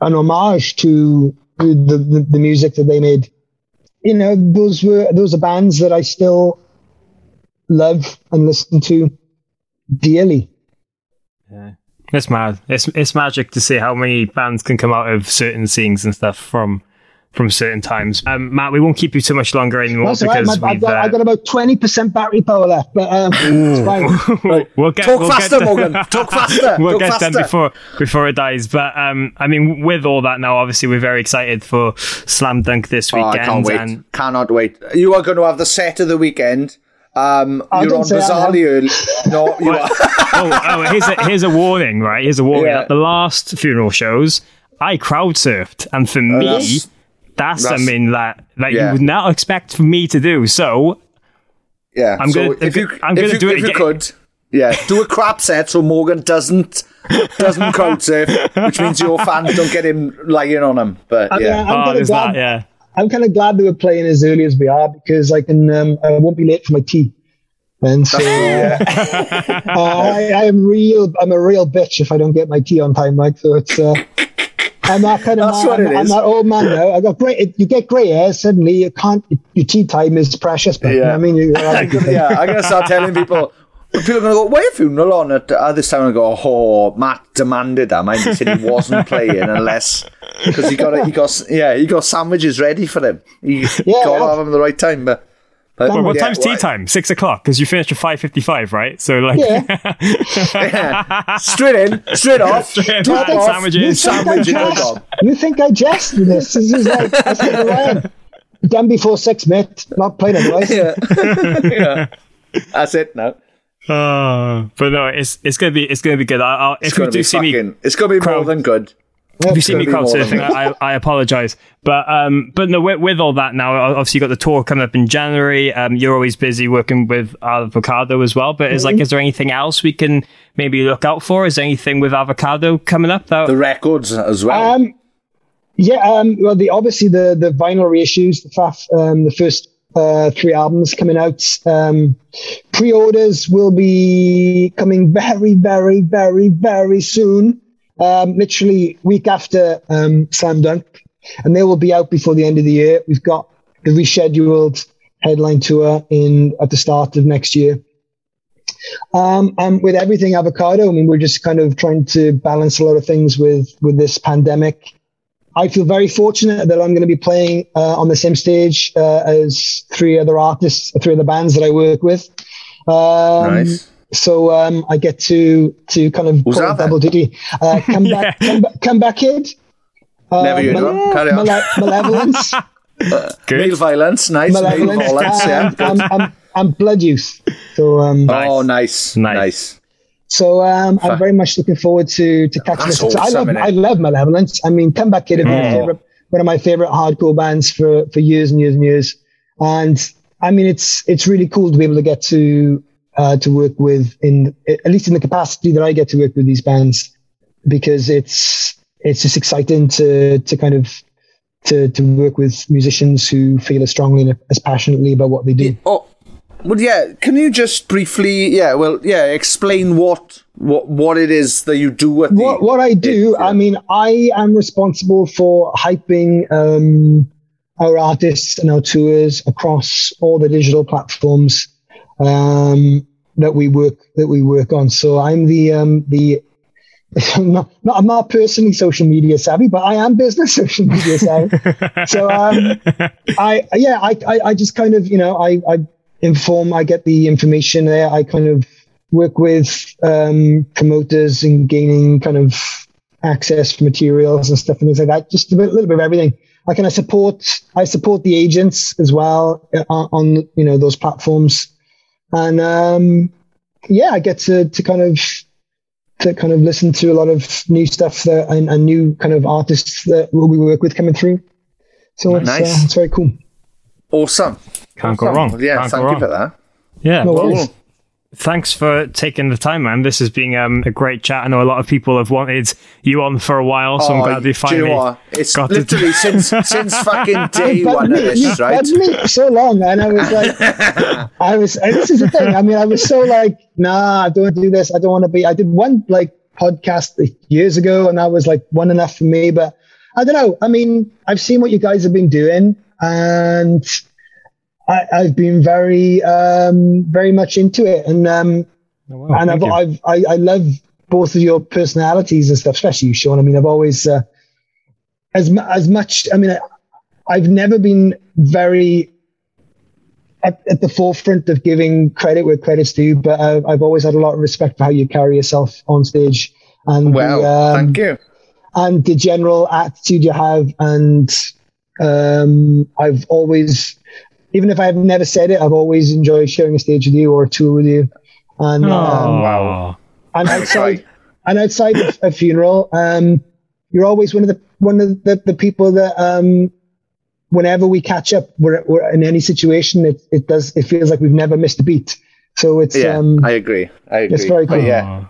homage to the, the the music that they made. You know, those were those are bands that I still love and listen to dearly. Yeah. It's mad. It's it's magic to see how many bands can come out of certain scenes and stuff from from certain times. Um, Matt, we won't keep you too much longer anymore That's all right. because My, I've, we've. got, uh, I've got about twenty percent battery power left, but um, [laughs] it's fine. [laughs] we'll get, Talk we'll faster, get Morgan. Talk faster. [laughs] we'll Talk get faster. done before before it dies. But um, I mean, with all that now, obviously we're very excited for Slam Dunk this Oh, weekend. I can't wait. And Cannot wait. You are going to have the set of the weekend. Um, you're on bizarrely early. No, you are. oh, oh, here's a here's a warning, right? Here's a warning. Yeah. At the last funeral shows, I crowd surfed, and for me, that's- that's, that's- something that that Yeah. you would not expect for me to do. So Yeah, I'm so gonna- if you I'm gonna you, do it if you again. could, yeah, do a crap set so Morgan doesn't doesn't crowd surf, which means your fans don't get him lying on him. But I mean, yeah, I'm oh, kind of glad. that. Yeah. I'm kind of glad they were playing as early as we are because I can um, I won't be late for my tea. And so uh, I, I am real. I'm a real bitch if I don't get my tea on time. Mike. so, it's. Uh, I'm that kind of That's man. what it I'm, I'm is. that old man now. I got great. You get grey hair suddenly. You can't. Your tea time is precious. But you know I mean, you, [laughs] I'm yeah, I'm gonna start telling people. People are gonna go, "Why a funeral on at this time?" I go, "Oh, Matt demanded that. Mind he said he wasn't playing unless because he got he got yeah he got sandwiches ready for him. He Yeah. got to have them at the right time." But, but Well, what yeah, time's tea well, time? Six o'clock because you finished at five fifty-five, right? So like, yeah. [laughs] Straight in, straight off, [laughs] Straight top in, off, sandwiches. sandwich in the jest? dog. You think I jest with this? This is like that's not who I. Done before six, mate. Not playing otherwise. Yeah, [laughs] yeah. That's it No. Uh, but no, it's it's gonna be it's gonna be good. I, I'll, It's if you gonna do be see me fucking. It's gonna be more crowd- than good. If you see me gonna crowd be more than surfing, I, I, I apologize. But um, but no, with, with all that now, obviously you got the tour coming up in January. Um, you're always busy working with Avocado as well. But is Mm-hmm. like, is there anything else we can maybe look out for? Is there anything with Avocado coming up? That The records as well. Um, yeah. Um, well, the obviously the the vinyl reissues, the FAF, um, the first uh, three albums coming out. Um, pre-orders will be coming [laughs] very, very, very, very soon. Um, literally week after um, Slam Dunk, and they will be out before the end of the year. We've got the rescheduled headline tour in at the start of next year. Um, and with everything avocado, I mean, we're just kind of trying to balance a lot of things with with this pandemic. I feel very fortunate that I'm going to be playing uh, on the same stage uh, as three other artists, three other bands that I work with. Um, nice. So um, I get to to kind of Who's call double duty. Uh, [laughs] come back, come back, come back, kid. Uh, Never heard of Male- them. Carry on. Male- malevolence, [laughs] Male violence, nice. Male violence, yeah. and, um, um, and Blood Youth. So um, Oh, nice, Nice. nice. So um, I'm very much looking forward to to catching That's this. I love? I love Malevolence. I mean, Come Back Kid, is one of my favorite one of my favorite hardcore bands for for years and years and years. And I mean, it's it's really cool to be able to get to uh, to work with in at least in the capacity that I get to work with these bands because it's it's just exciting to to kind of to to work with musicians who feel as strongly and as passionately about what they do. Oh, well, yeah. Can you just briefly, yeah, well, yeah, explain what what what it is that you do at the what what I do, Yeah. I mean, I am responsible for hyping um, our artists and our tours across all the digital platforms um, that we work that we work on. So I'm the um, the [laughs] I'm not, not, I'm not personally social media savvy, but I am business [laughs] social media savvy. [laughs] so um, I yeah, I, I I just kind of you know I I inform, I get the information there, I kind of work with um, promoters and gaining kind of access materials and stuff and things like that. Just a, bit, little bit of everything. I kind of support. I support the agents as well uh, on you know those platforms, and um, yeah, I get to to kind of to kind of listen to a lot of new stuff that and, and new kind of artists that we work with coming through. So it's, Nice. uh, it's very cool. awesome. Can't go wrong. Yeah, Can't thank you wrong. for that. Yeah. No well, worries. Thanks for taking the time, man. This has been um, a great chat. I know a lot of people have wanted you on for a while, so I'm glad we Oh, finally you know what? It's got to- literally since [laughs] since fucking day You bugged one of me, you this, right? bugged me for so long, and I was like, [laughs] I was. And this is the thing. I mean, I was so like, nah, I don't do this. I don't want to be. I did one like podcast years ago, and that was like one enough for me. But I don't know. I mean, I've seen what you guys have been doing, and I, I've been very, um, very much into it, and um, Oh, wow, and I've. I've I, I love both of your personalities and stuff, especially you, Sean. I mean, I've always uh, as as much. I mean, I, I've never been very at, at the forefront of giving credit where credit's due, but I've, I've always had a lot of respect for how you carry yourself on stage and Well, the, um, thank you. and the general attitude you have. And um, I've always, even if I've never said it, I've always enjoyed sharing a stage with you or a tour with you. And um, wow. and outside and outside of a funeral, um, you're always one of the one of the, the people that um, whenever we catch up, we're, we're in any situation, it, it does it feels like we've never missed a beat. So it's Yeah, um, I agree. I agree. it's very But cool. yeah.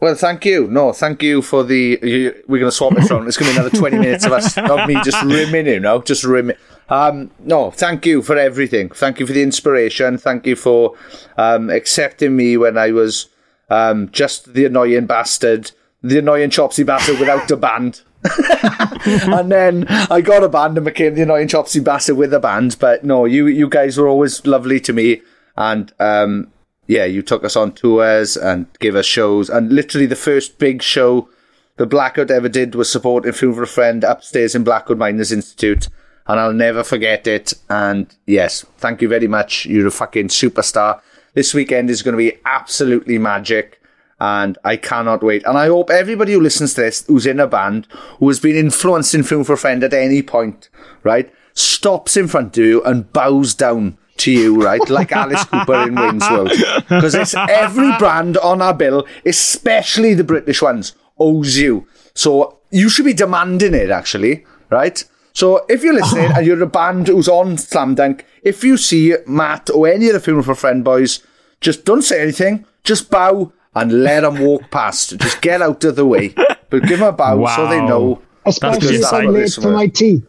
Well, thank you. No, thank you for the. You, we're going to swap it from. It's going to be another twenty minutes of us of me just rimming, you know, just rimming. Um, no, thank you for everything. Thank you for the inspiration. Thank you for um, accepting me when I was um, just the annoying bastard, the annoying Chopsy bastard without a band. [laughs] and then I got a band and became the annoying Chopsy bastard with a band. But no, you you guys were always lovely to me, and um, yeah, you took us on tours and gave us shows. And literally, the first big show the Blackout ever did was supporting Funeral for a Friend upstairs in Blackwood Miners Institute. And I'll never forget it. And yes, thank you very much. You're a fucking superstar. This weekend is going to be absolutely magic. And I cannot wait. And I hope everybody who listens to this, who's in a band, who has been influenced in Funeral for Friend at any point, right, stops in front of you and bows down to you, right? Like Alice Cooper in Wayne's World. Because it's every brand on our bill, especially the British ones, owes you. So you should be demanding it, actually, right? So if you're listening and you're a band who's on Slam Dunk, if you see Matt or any of the Funeral for a Friend boys, just don't say anything. Just bow and let them walk past. Just get out of the way. But give them a bow so they know. especially if stuff. I'm late for my tea.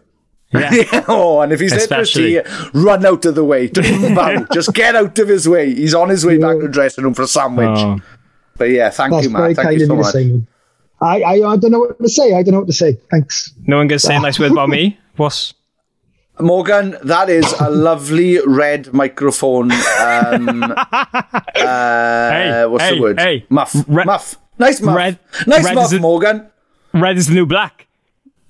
Yeah. [laughs] oh, and if he's late for tea, run out of the way. Don't [laughs] bow. Just get out of his way. He's on his way back to the dressing room for a sandwich. Oh. But yeah, thank That's you, very Matt. Thank you of so much. Say. man. I, I I don't know what to say. I don't know what to say. Thanks. No one gonna say a nice word about me. [laughs] What's Morgan, that is a lovely red microphone. Um, [laughs] uh, Hey, what's hey, the word? hey. Muff. Re- muff. Nice muff. Red- nice red muff, a- Morgan. red is the new black?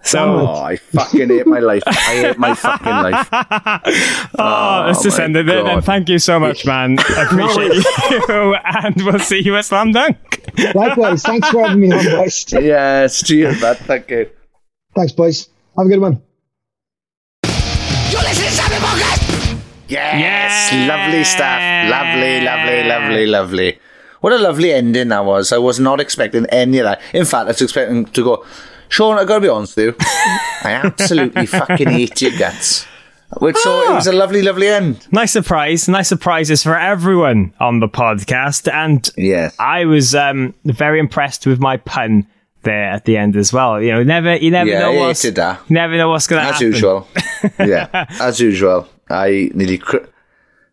So Oh, I fucking hate my life. I hate my fucking life. [laughs] Oh, oh, let's just end it there. Then thank you so much, man. [laughs] I appreciate you, and we'll see you at Slam Dunk. Likewise. Thanks for having me on, boys. Yes, cheers, man. Thank you. Thanks, boys. Have a good one. You're listening to Slam Podcast. Yes, lovely stuff. Lovely, lovely, lovely, lovely. What a lovely ending that was. I was not expecting any of that. In fact, I was expecting to go, Sean, I gotta be honest with you. [laughs] I absolutely fucking hate your guts. Which so it was a lovely, lovely end. Nice surprise. Nice surprises for everyone on the podcast, and Yes. I was um, very impressed with my pun there at the end as well. You know, never you never Yeah, know what's never know what's gonna happen. As happen. usual. [laughs] yeah, as usual. I nearly, cr-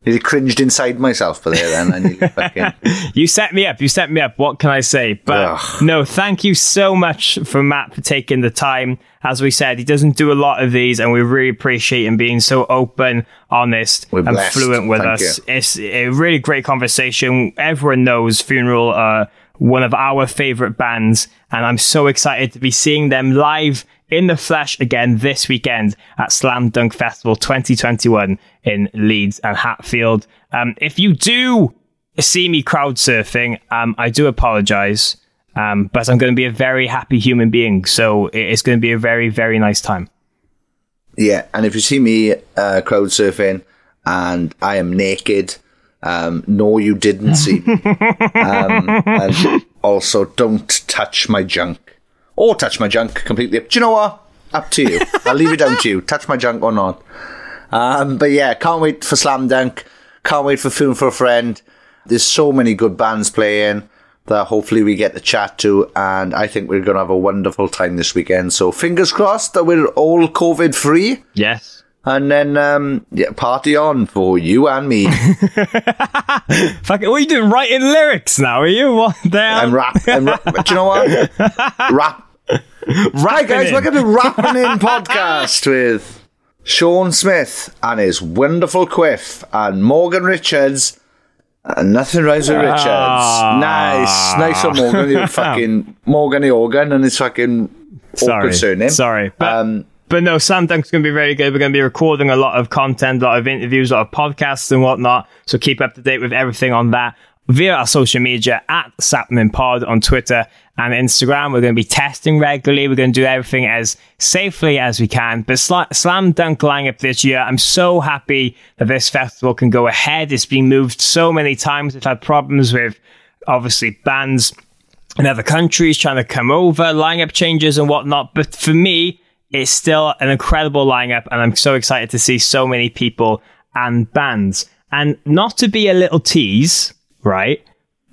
nearly cringed inside myself for there then. I nearly [laughs] fucking. You set me up. You set me up. What can I say? But Ugh. no, thank you so much for Matt for taking the time. As we said, he doesn't do a lot of these, and we really appreciate him being so open, honest, We're and blessed. fluent with Thank us. you. It's a really great conversation. Everyone knows Funeral are one of our favorite bands, and I'm so excited to be seeing them live in the flesh again this weekend at Slam Dunk Festival 2021 in Leeds and Hatfield. Um, if you do see me crowd surfing, um, I do apologize. Um, but I'm going to be a very happy human being, so it's going to be a very, very nice time. Yeah, and if you see me uh, crowd surfing and I am naked, um, no, you didn't see me. [laughs] um, and also, don't touch my junk. Or touch my junk completely. Do you know what? Up to you. I'll leave it down to you. Touch my junk or not. Um, but yeah, can't wait for Slam Dunk. Can't wait for Funeral for a Friend. There's so many good bands playing that hopefully we get to chat to, and I think we're going to have a wonderful time this weekend. So fingers crossed that we're all COVID free, Yes. and then um, yeah, party on for you and me. [laughs] Fuck it. What are you doing? Writing lyrics now, are you? What the hell? I'm rap. I'm rap. Do you know what? [laughs] Rap. [laughs] Hi guys, in. welcome to Rapping [laughs] In podcast with Sean Smith and his wonderful quiff and Morgan Richards. And nothing rhymes with Richards. Ah. Nice, nice for Morgan. You [laughs] fucking Morgan the organ and his fucking Sorry. surname. Sorry. But, Um, but no, Slam Dunk's going to be very good. We're going to be recording a lot of content, a lot of interviews, a lot of podcasts and whatnot. So keep up to date with everything on that via our social media at Sapnin Pod on Twitter and Instagram. We're going to be testing regularly. We're going to do everything as safely as we can. But Sla- Slam Dunk lineup this year, I'm so happy that this festival can go ahead. It's been moved so many times. We've had problems with obviously bands in other countries trying to come over, lineup changes and whatnot. But for me, it's still an incredible lineup, and I'm so excited to see so many people and bands. And not to be a little tease, right?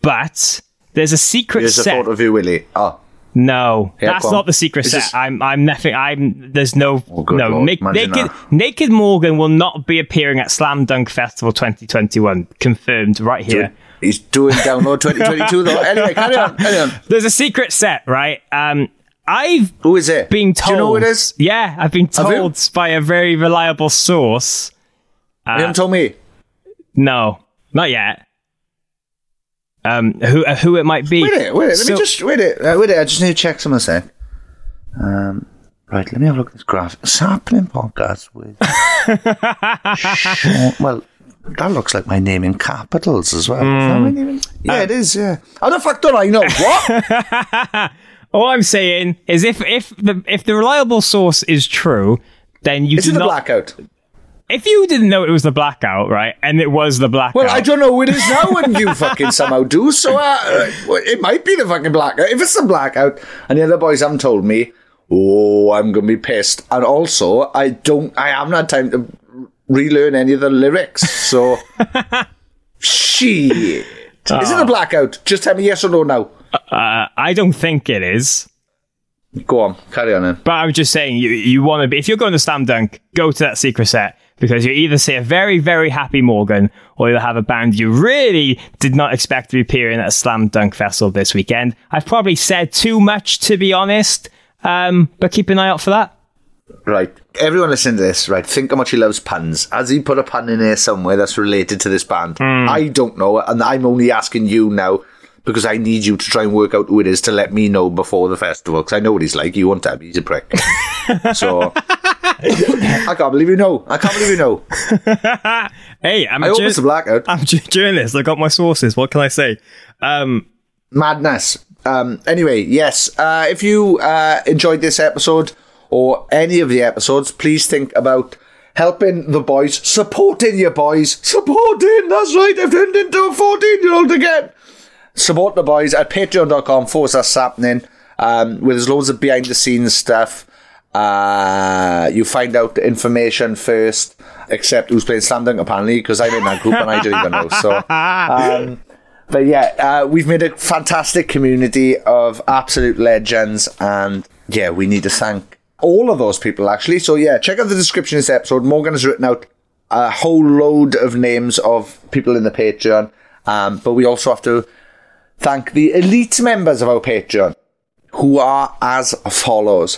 But there's a secret Here's a set. photo of you, Willie. Oh, No, Yeah, that's not the secret Is set. this- I'm, I'm nothing. I'm. There's no, Oh, no. Lord, Naked. Naked Morgan will not be appearing at Slam Dunk Festival 2021. Confirmed right here. he's doing download 2022 though. [laughs] Anyway, carry on, carry on. There's a secret set, right? Um, I've Who is it? been told. Do you know who it is? Yeah, I've been told by a very reliable source. you haven't told me. No, not yet. Um, who uh, who it might be? Wait a minute, wait minute. Let So- me just wait it. Uh, wait it. I just need to check something. Um, right, let me have a look at this graph. Sapnin podcast with. Sean, well, that looks like my name in capitals as well. Is that my name in- Yeah, it is. Yeah. How the fuck do I know what? [laughs] All I'm saying is, if if the if the reliable source is true, then you is do it the not. blackout? If you didn't know it was the blackout, right, and it was the blackout, Well, I don't know who it is now, when you fucking somehow do. So uh, it might be the fucking blackout. If it's the blackout, and the other boys haven't told me, oh, I'm gonna be pissed. And also, I don't, I haven't had time to relearn any of the lyrics. So, [laughs] shit. Is it the blackout? Just tell me yes or no now. uh, I don't think it is. Go on, carry on then. But I'm just saying, you you want to be if you're going to Slam Dunk, go to that secret set because you either see a very very happy Morgan or you'll have a band you really did not expect to be appearing at a Slam Dunk festival this weekend. I've probably said too much to be honest, um, but keep an eye out for that. Right. Everyone listen to this, right? Think how much he loves puns. Has he put a pun in here somewhere that's related to this band? I don't know, and I'm only asking you now because I need you to try and work out who it is to let me know before the festival, because I know what he's like. You won't tell me, he's a prick. [laughs] so, [laughs] I can't believe you know. I can't believe you know. [laughs] Hey, I'm I hope ju- it's a blackout. I'm ju- doing this. I got my sources. What can I say? Um, Madness. Um, anyway, yes, uh, if you uh, enjoyed this episode or any of the episodes, please think about helping the boys, supporting your boys, supporting, that's right, I've turned into a 14 year old again. Support the boys at patreon.com forward slash sapnin, um, where there's loads of behind the scenes stuff. Uh, you find out the information first, except who's playing Slam Dunk apparently, because I'm in that group and I don't even know. So, [laughs] um, but yeah, uh, we've made a fantastic community of absolute legends, and yeah, we need to thank all of those people actually. So yeah, check out the description of this episode. Morgan has written out a whole load of names of people in the Patreon, um, but we also have to thank the elite members of our Patreon, who are as follows.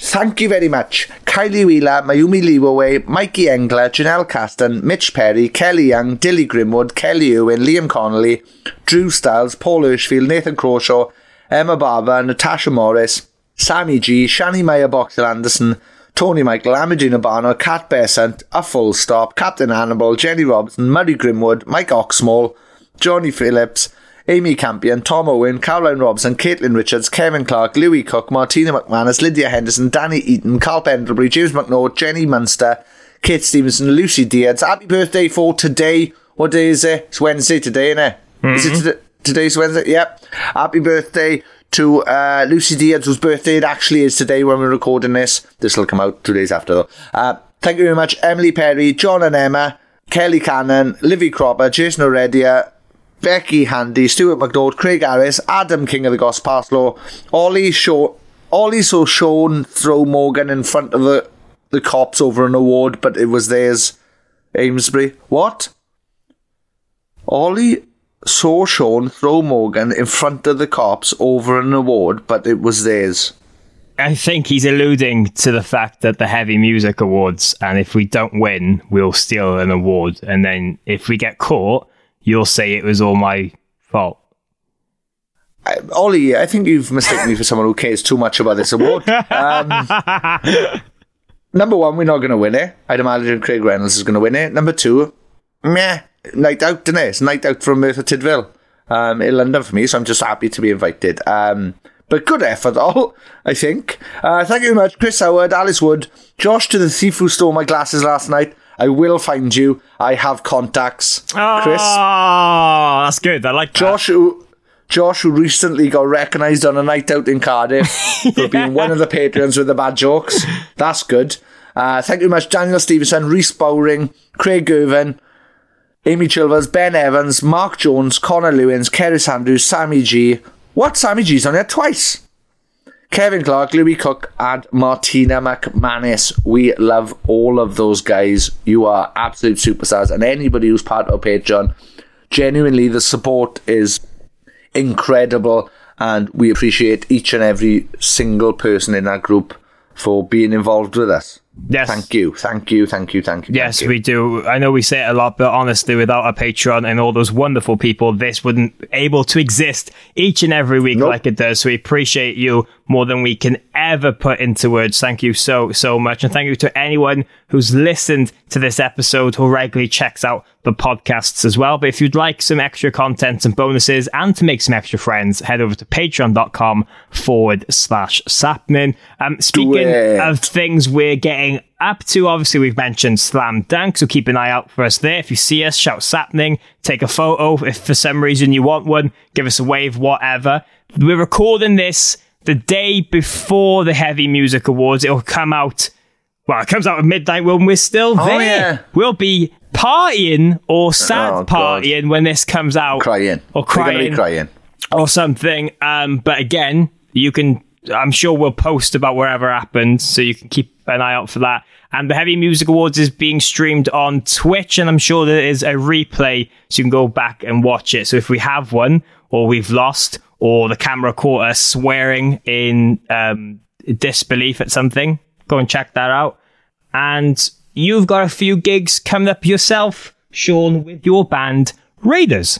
Thank you very much. Kylie Wheeler, Mayumi Leeway, Mikey Engler, Janelle Caston, Mitch Perry, Kelly Young, Dilly Grimwood, Kelly Owen, Liam Connolly, Drew Stiles, Paul Hirschfield, Nathan Crawshaw, Emma Barber, Natasha Morris, Sammy G, Shani Meyer Boxer Anderson, Tony Michael, Amagina Barno, Kat Besant, A Full Stop, Captain Hannibal, Jenny Robinson, Murray Grimwood, Mike Oxmall, Johnny Phillips, Amy Campion, Tom Owen, Caroline Robson, Caitlin Richards, Kevin Clark, Louis Cook, Martina McManus, Lydia Henderson, Danny Eaton, Carl Pendlebury, James McNaught, Jenny Munster, Kate Stevenson, Lucy Diaz. Happy birthday for today. What day is it? It's Wednesday today, isn't it? Mm-hmm. Is it today? Today's Wednesday? Yep. Happy birthday to uh, Lucy Diaz, whose birthday it actually is today when we're recording this. This will come out two days after, though. Uh, thank you very much, Emily Perry, John and Emma, Kelly Cannon, Livy Cropper, Jason Oredia, Becky Handy, Stuart McDonald, Craig Harris, Adam King of the Gospel Parslow, Ollie Shaw, Ollie saw Sean throw Morgan in front of the, the cops over an award, but it was theirs. Amesbury. What? Ollie saw Sean throw Morgan in front of the cops over an award, but it was theirs. I think he's alluding to the fact that the Heavy Music Awards, and if we don't win, we'll steal an award. And then if we get caught, you'll say it was all my fault. I, Ollie, I think you've mistaken me for someone who cares too much about this award. Um, [laughs] number one, we're not going to win it. I'd imagine Craig Reynolds is going to win it. Number two, meh, night out, didn't it? It's night out from Merthyr Tydfil um, in London for me, so I'm just happy to be invited. Um, but good effort, [laughs] all, I think. Uh, thank you very much, Chris Howard, Alice Wood, Josh to the thief who stole my glasses last night. I will find you. I have contacts. Oh, Chris. that's good. I like that. Josh, who, Josh, who recently got recognised on a night out in Cardiff [laughs] for being one of the patrons with the bad jokes. That's good. Uh, thank you very much, Daniel Stevenson, Reese Bowring, Craig Gervin, Amy Chilvers, Ben Evans, Mark Jones, Connor Lewins, Kerry Andrews, Sammy G. What? Sammy G's on there twice. Kevin Clark, Louis Cook, and Martina McManus. We love all of those guys. You are absolute superstars. And anybody who's part of Patreon, genuinely, the support is incredible. And we appreciate each and every single person in that group for being involved with us. Yes. Thank you. Thank you. Thank you. Thank you. Yes, thank you. we do. I know we say it a lot, but honestly, without a Patreon and all those wonderful people, this wouldn't able to exist each and every week nope. like it does. So we appreciate you more than we can ever put into words. Thank you so, so much. And thank you to anyone who's listened to this episode who regularly checks out the podcasts as well. But if you'd like some extra content and bonuses and to make some extra friends, head over to patreon.com forward slash sapnin. Um, speaking of things we're getting up to, obviously we've mentioned Slam Dunk, so keep an eye out for us there. If you see us, shout sapnin, take a photo. If for some reason you want one, give us a wave, whatever. We're recording this the day before the Heavy Music Awards. It'll come out. Well, it comes out at midnight when we're still there. Oh, yeah. We'll be partying or sad oh, partying God. when this comes out. Crying. Or crying. crying. Or something. Um, but again, you can, I'm sure we'll post about wherever happened, so you can keep an eye out for that. And the Heavy Music Awards is being streamed on Twitch, and I'm sure there is a replay, so you can go back and watch it. So if we have one, or we've lost, or the camera caught us swearing in um, disbelief at something, go and check that out. And you've got a few gigs coming up yourself, Sean, with your band Raiders.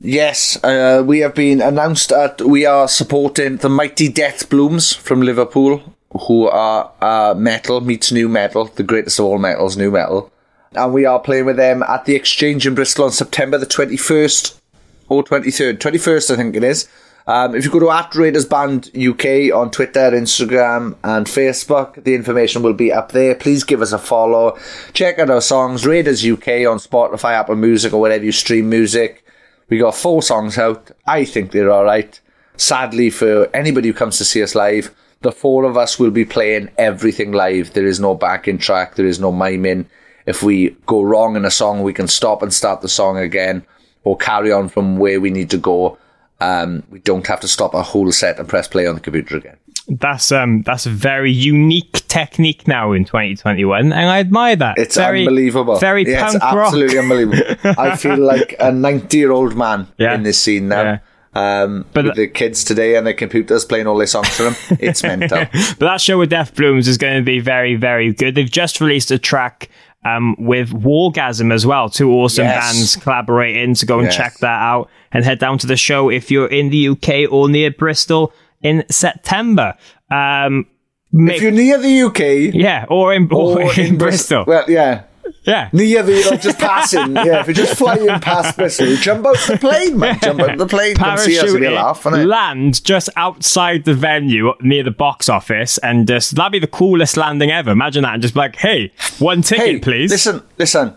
Yes, uh, we have been announced that we are supporting the Mighty Death Blooms from Liverpool, who are uh, metal meets nu metal, the greatest of all metals, nu metal. And we are playing with them at the Exchange in Bristol on September the 21st or 23rd. 21st, I think it is. Um, if you go to at Raiders Band UK on Twitter, Instagram, and Facebook, the information will be up there. Please give us a follow. Check out our songs, Raiders UK on Spotify, Apple Music, or wherever you stream music. We got four songs out. I think they're alright. Sadly, for anybody who comes to see us live, the four of us will be playing everything live. There is no backing track, there is no miming. If we go wrong in a song, we can stop and start the song again or carry on from where we need to go. Um, we don't have to stop a whole set and press play on the computer again. That's um that's a very unique technique now in 2021, and I admire that. It's very, unbelievable. Very yeah, punk it's absolutely unbelievable. [laughs] I feel like a 90 year old man yeah. in this scene now. Yeah. Um, but with the kids today and their computers playing all their songs for them, it's [laughs] mental. but that show with Death Blooms is going to be very, very good. They've just released a track um, with Wargasm as well. Two awesome yes. bands collaborating. So go and yes. check that out and head down to the show if you're in the UK or near Bristol in September. Um, if you're near the UK, yeah, or in, or, or [laughs] in, in Bristol, well, yeah, yeah. The, like, just passing. [laughs] yeah, if you're just flying past Bristol, jump out the plane, man. Jump out the plane. Come see us. It'll laugh, it? Land just outside the venue near the box office and just, that'd be the coolest landing ever. Imagine that. And just like, hey, one ticket, hey, please. Listen, listen.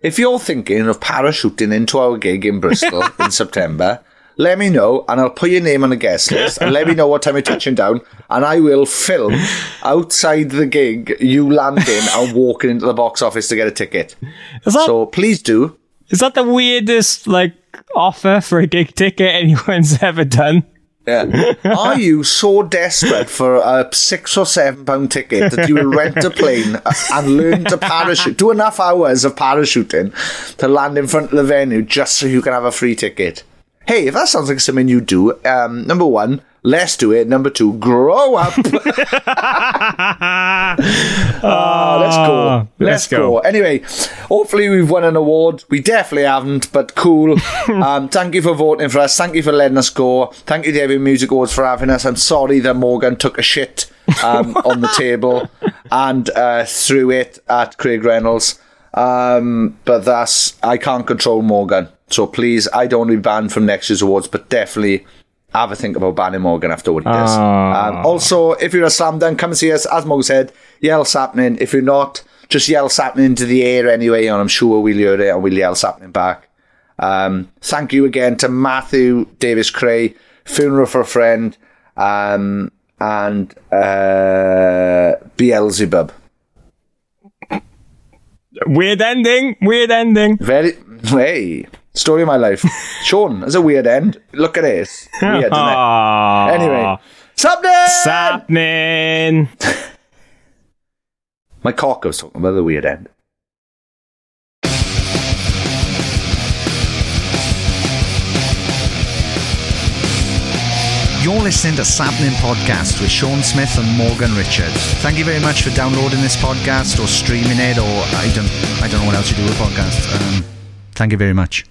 If you're thinking of parachuting into our gig in Bristol [laughs] in September, let me know and I'll put your name on the guest list and let me know what time you're touching down and I will film outside the gig you landing and walking into the box office to get a ticket. That, so please do. Is that the weirdest like offer for a gig ticket anyone's [laughs] ever done? Yeah. Are you so desperate for a six or seven pound ticket that you will rent a plane and learn to parachute, do enough hours of parachuting to land in front of the venue just so you can have a free ticket? Hey, if that sounds like something you do, um, number one, let's do it. Number two, grow up. uh, [laughs] [laughs] let's go. Let's, let's go. go. Anyway, hopefully we've won an award. We definitely haven't, but cool. [laughs] um, thank you for voting for us. Thank you for letting us go. Thank you to Heavy Music Awards for having us. I'm sorry that Morgan took a shit um, on the table and uh, threw it at Craig Reynolds. Um, but that's I can't control Morgan. So please, I don't want to be banned from next year's awards, but definitely have a think about banning Morgan after what he does. Ah. Um, also, if you're a slam dunk, come and see us. As Morgan said, yell sapnin. If you're not, just yell sapnin into the air anyway, and I'm sure we'll hear it and we'll yell sapnin back. Um, thank you again to Matthew Davies-Kreye, Funeral for a Friend, um, and uh, Beelzebub. Weird ending. Weird ending. Very. Hey. Story of my life. [laughs] Sean, there's a weird end. Look at this. Weird, isn't it? Anyway. Sapnin! Sapnin! my cock was talking about the weird end. You're listening to Sapnin Podcast with Sean Smith and Morgan Richards. Thank you very much for downloading this podcast or streaming it, or I don't, I don't know what else you do with podcasts. Um, thank you very much.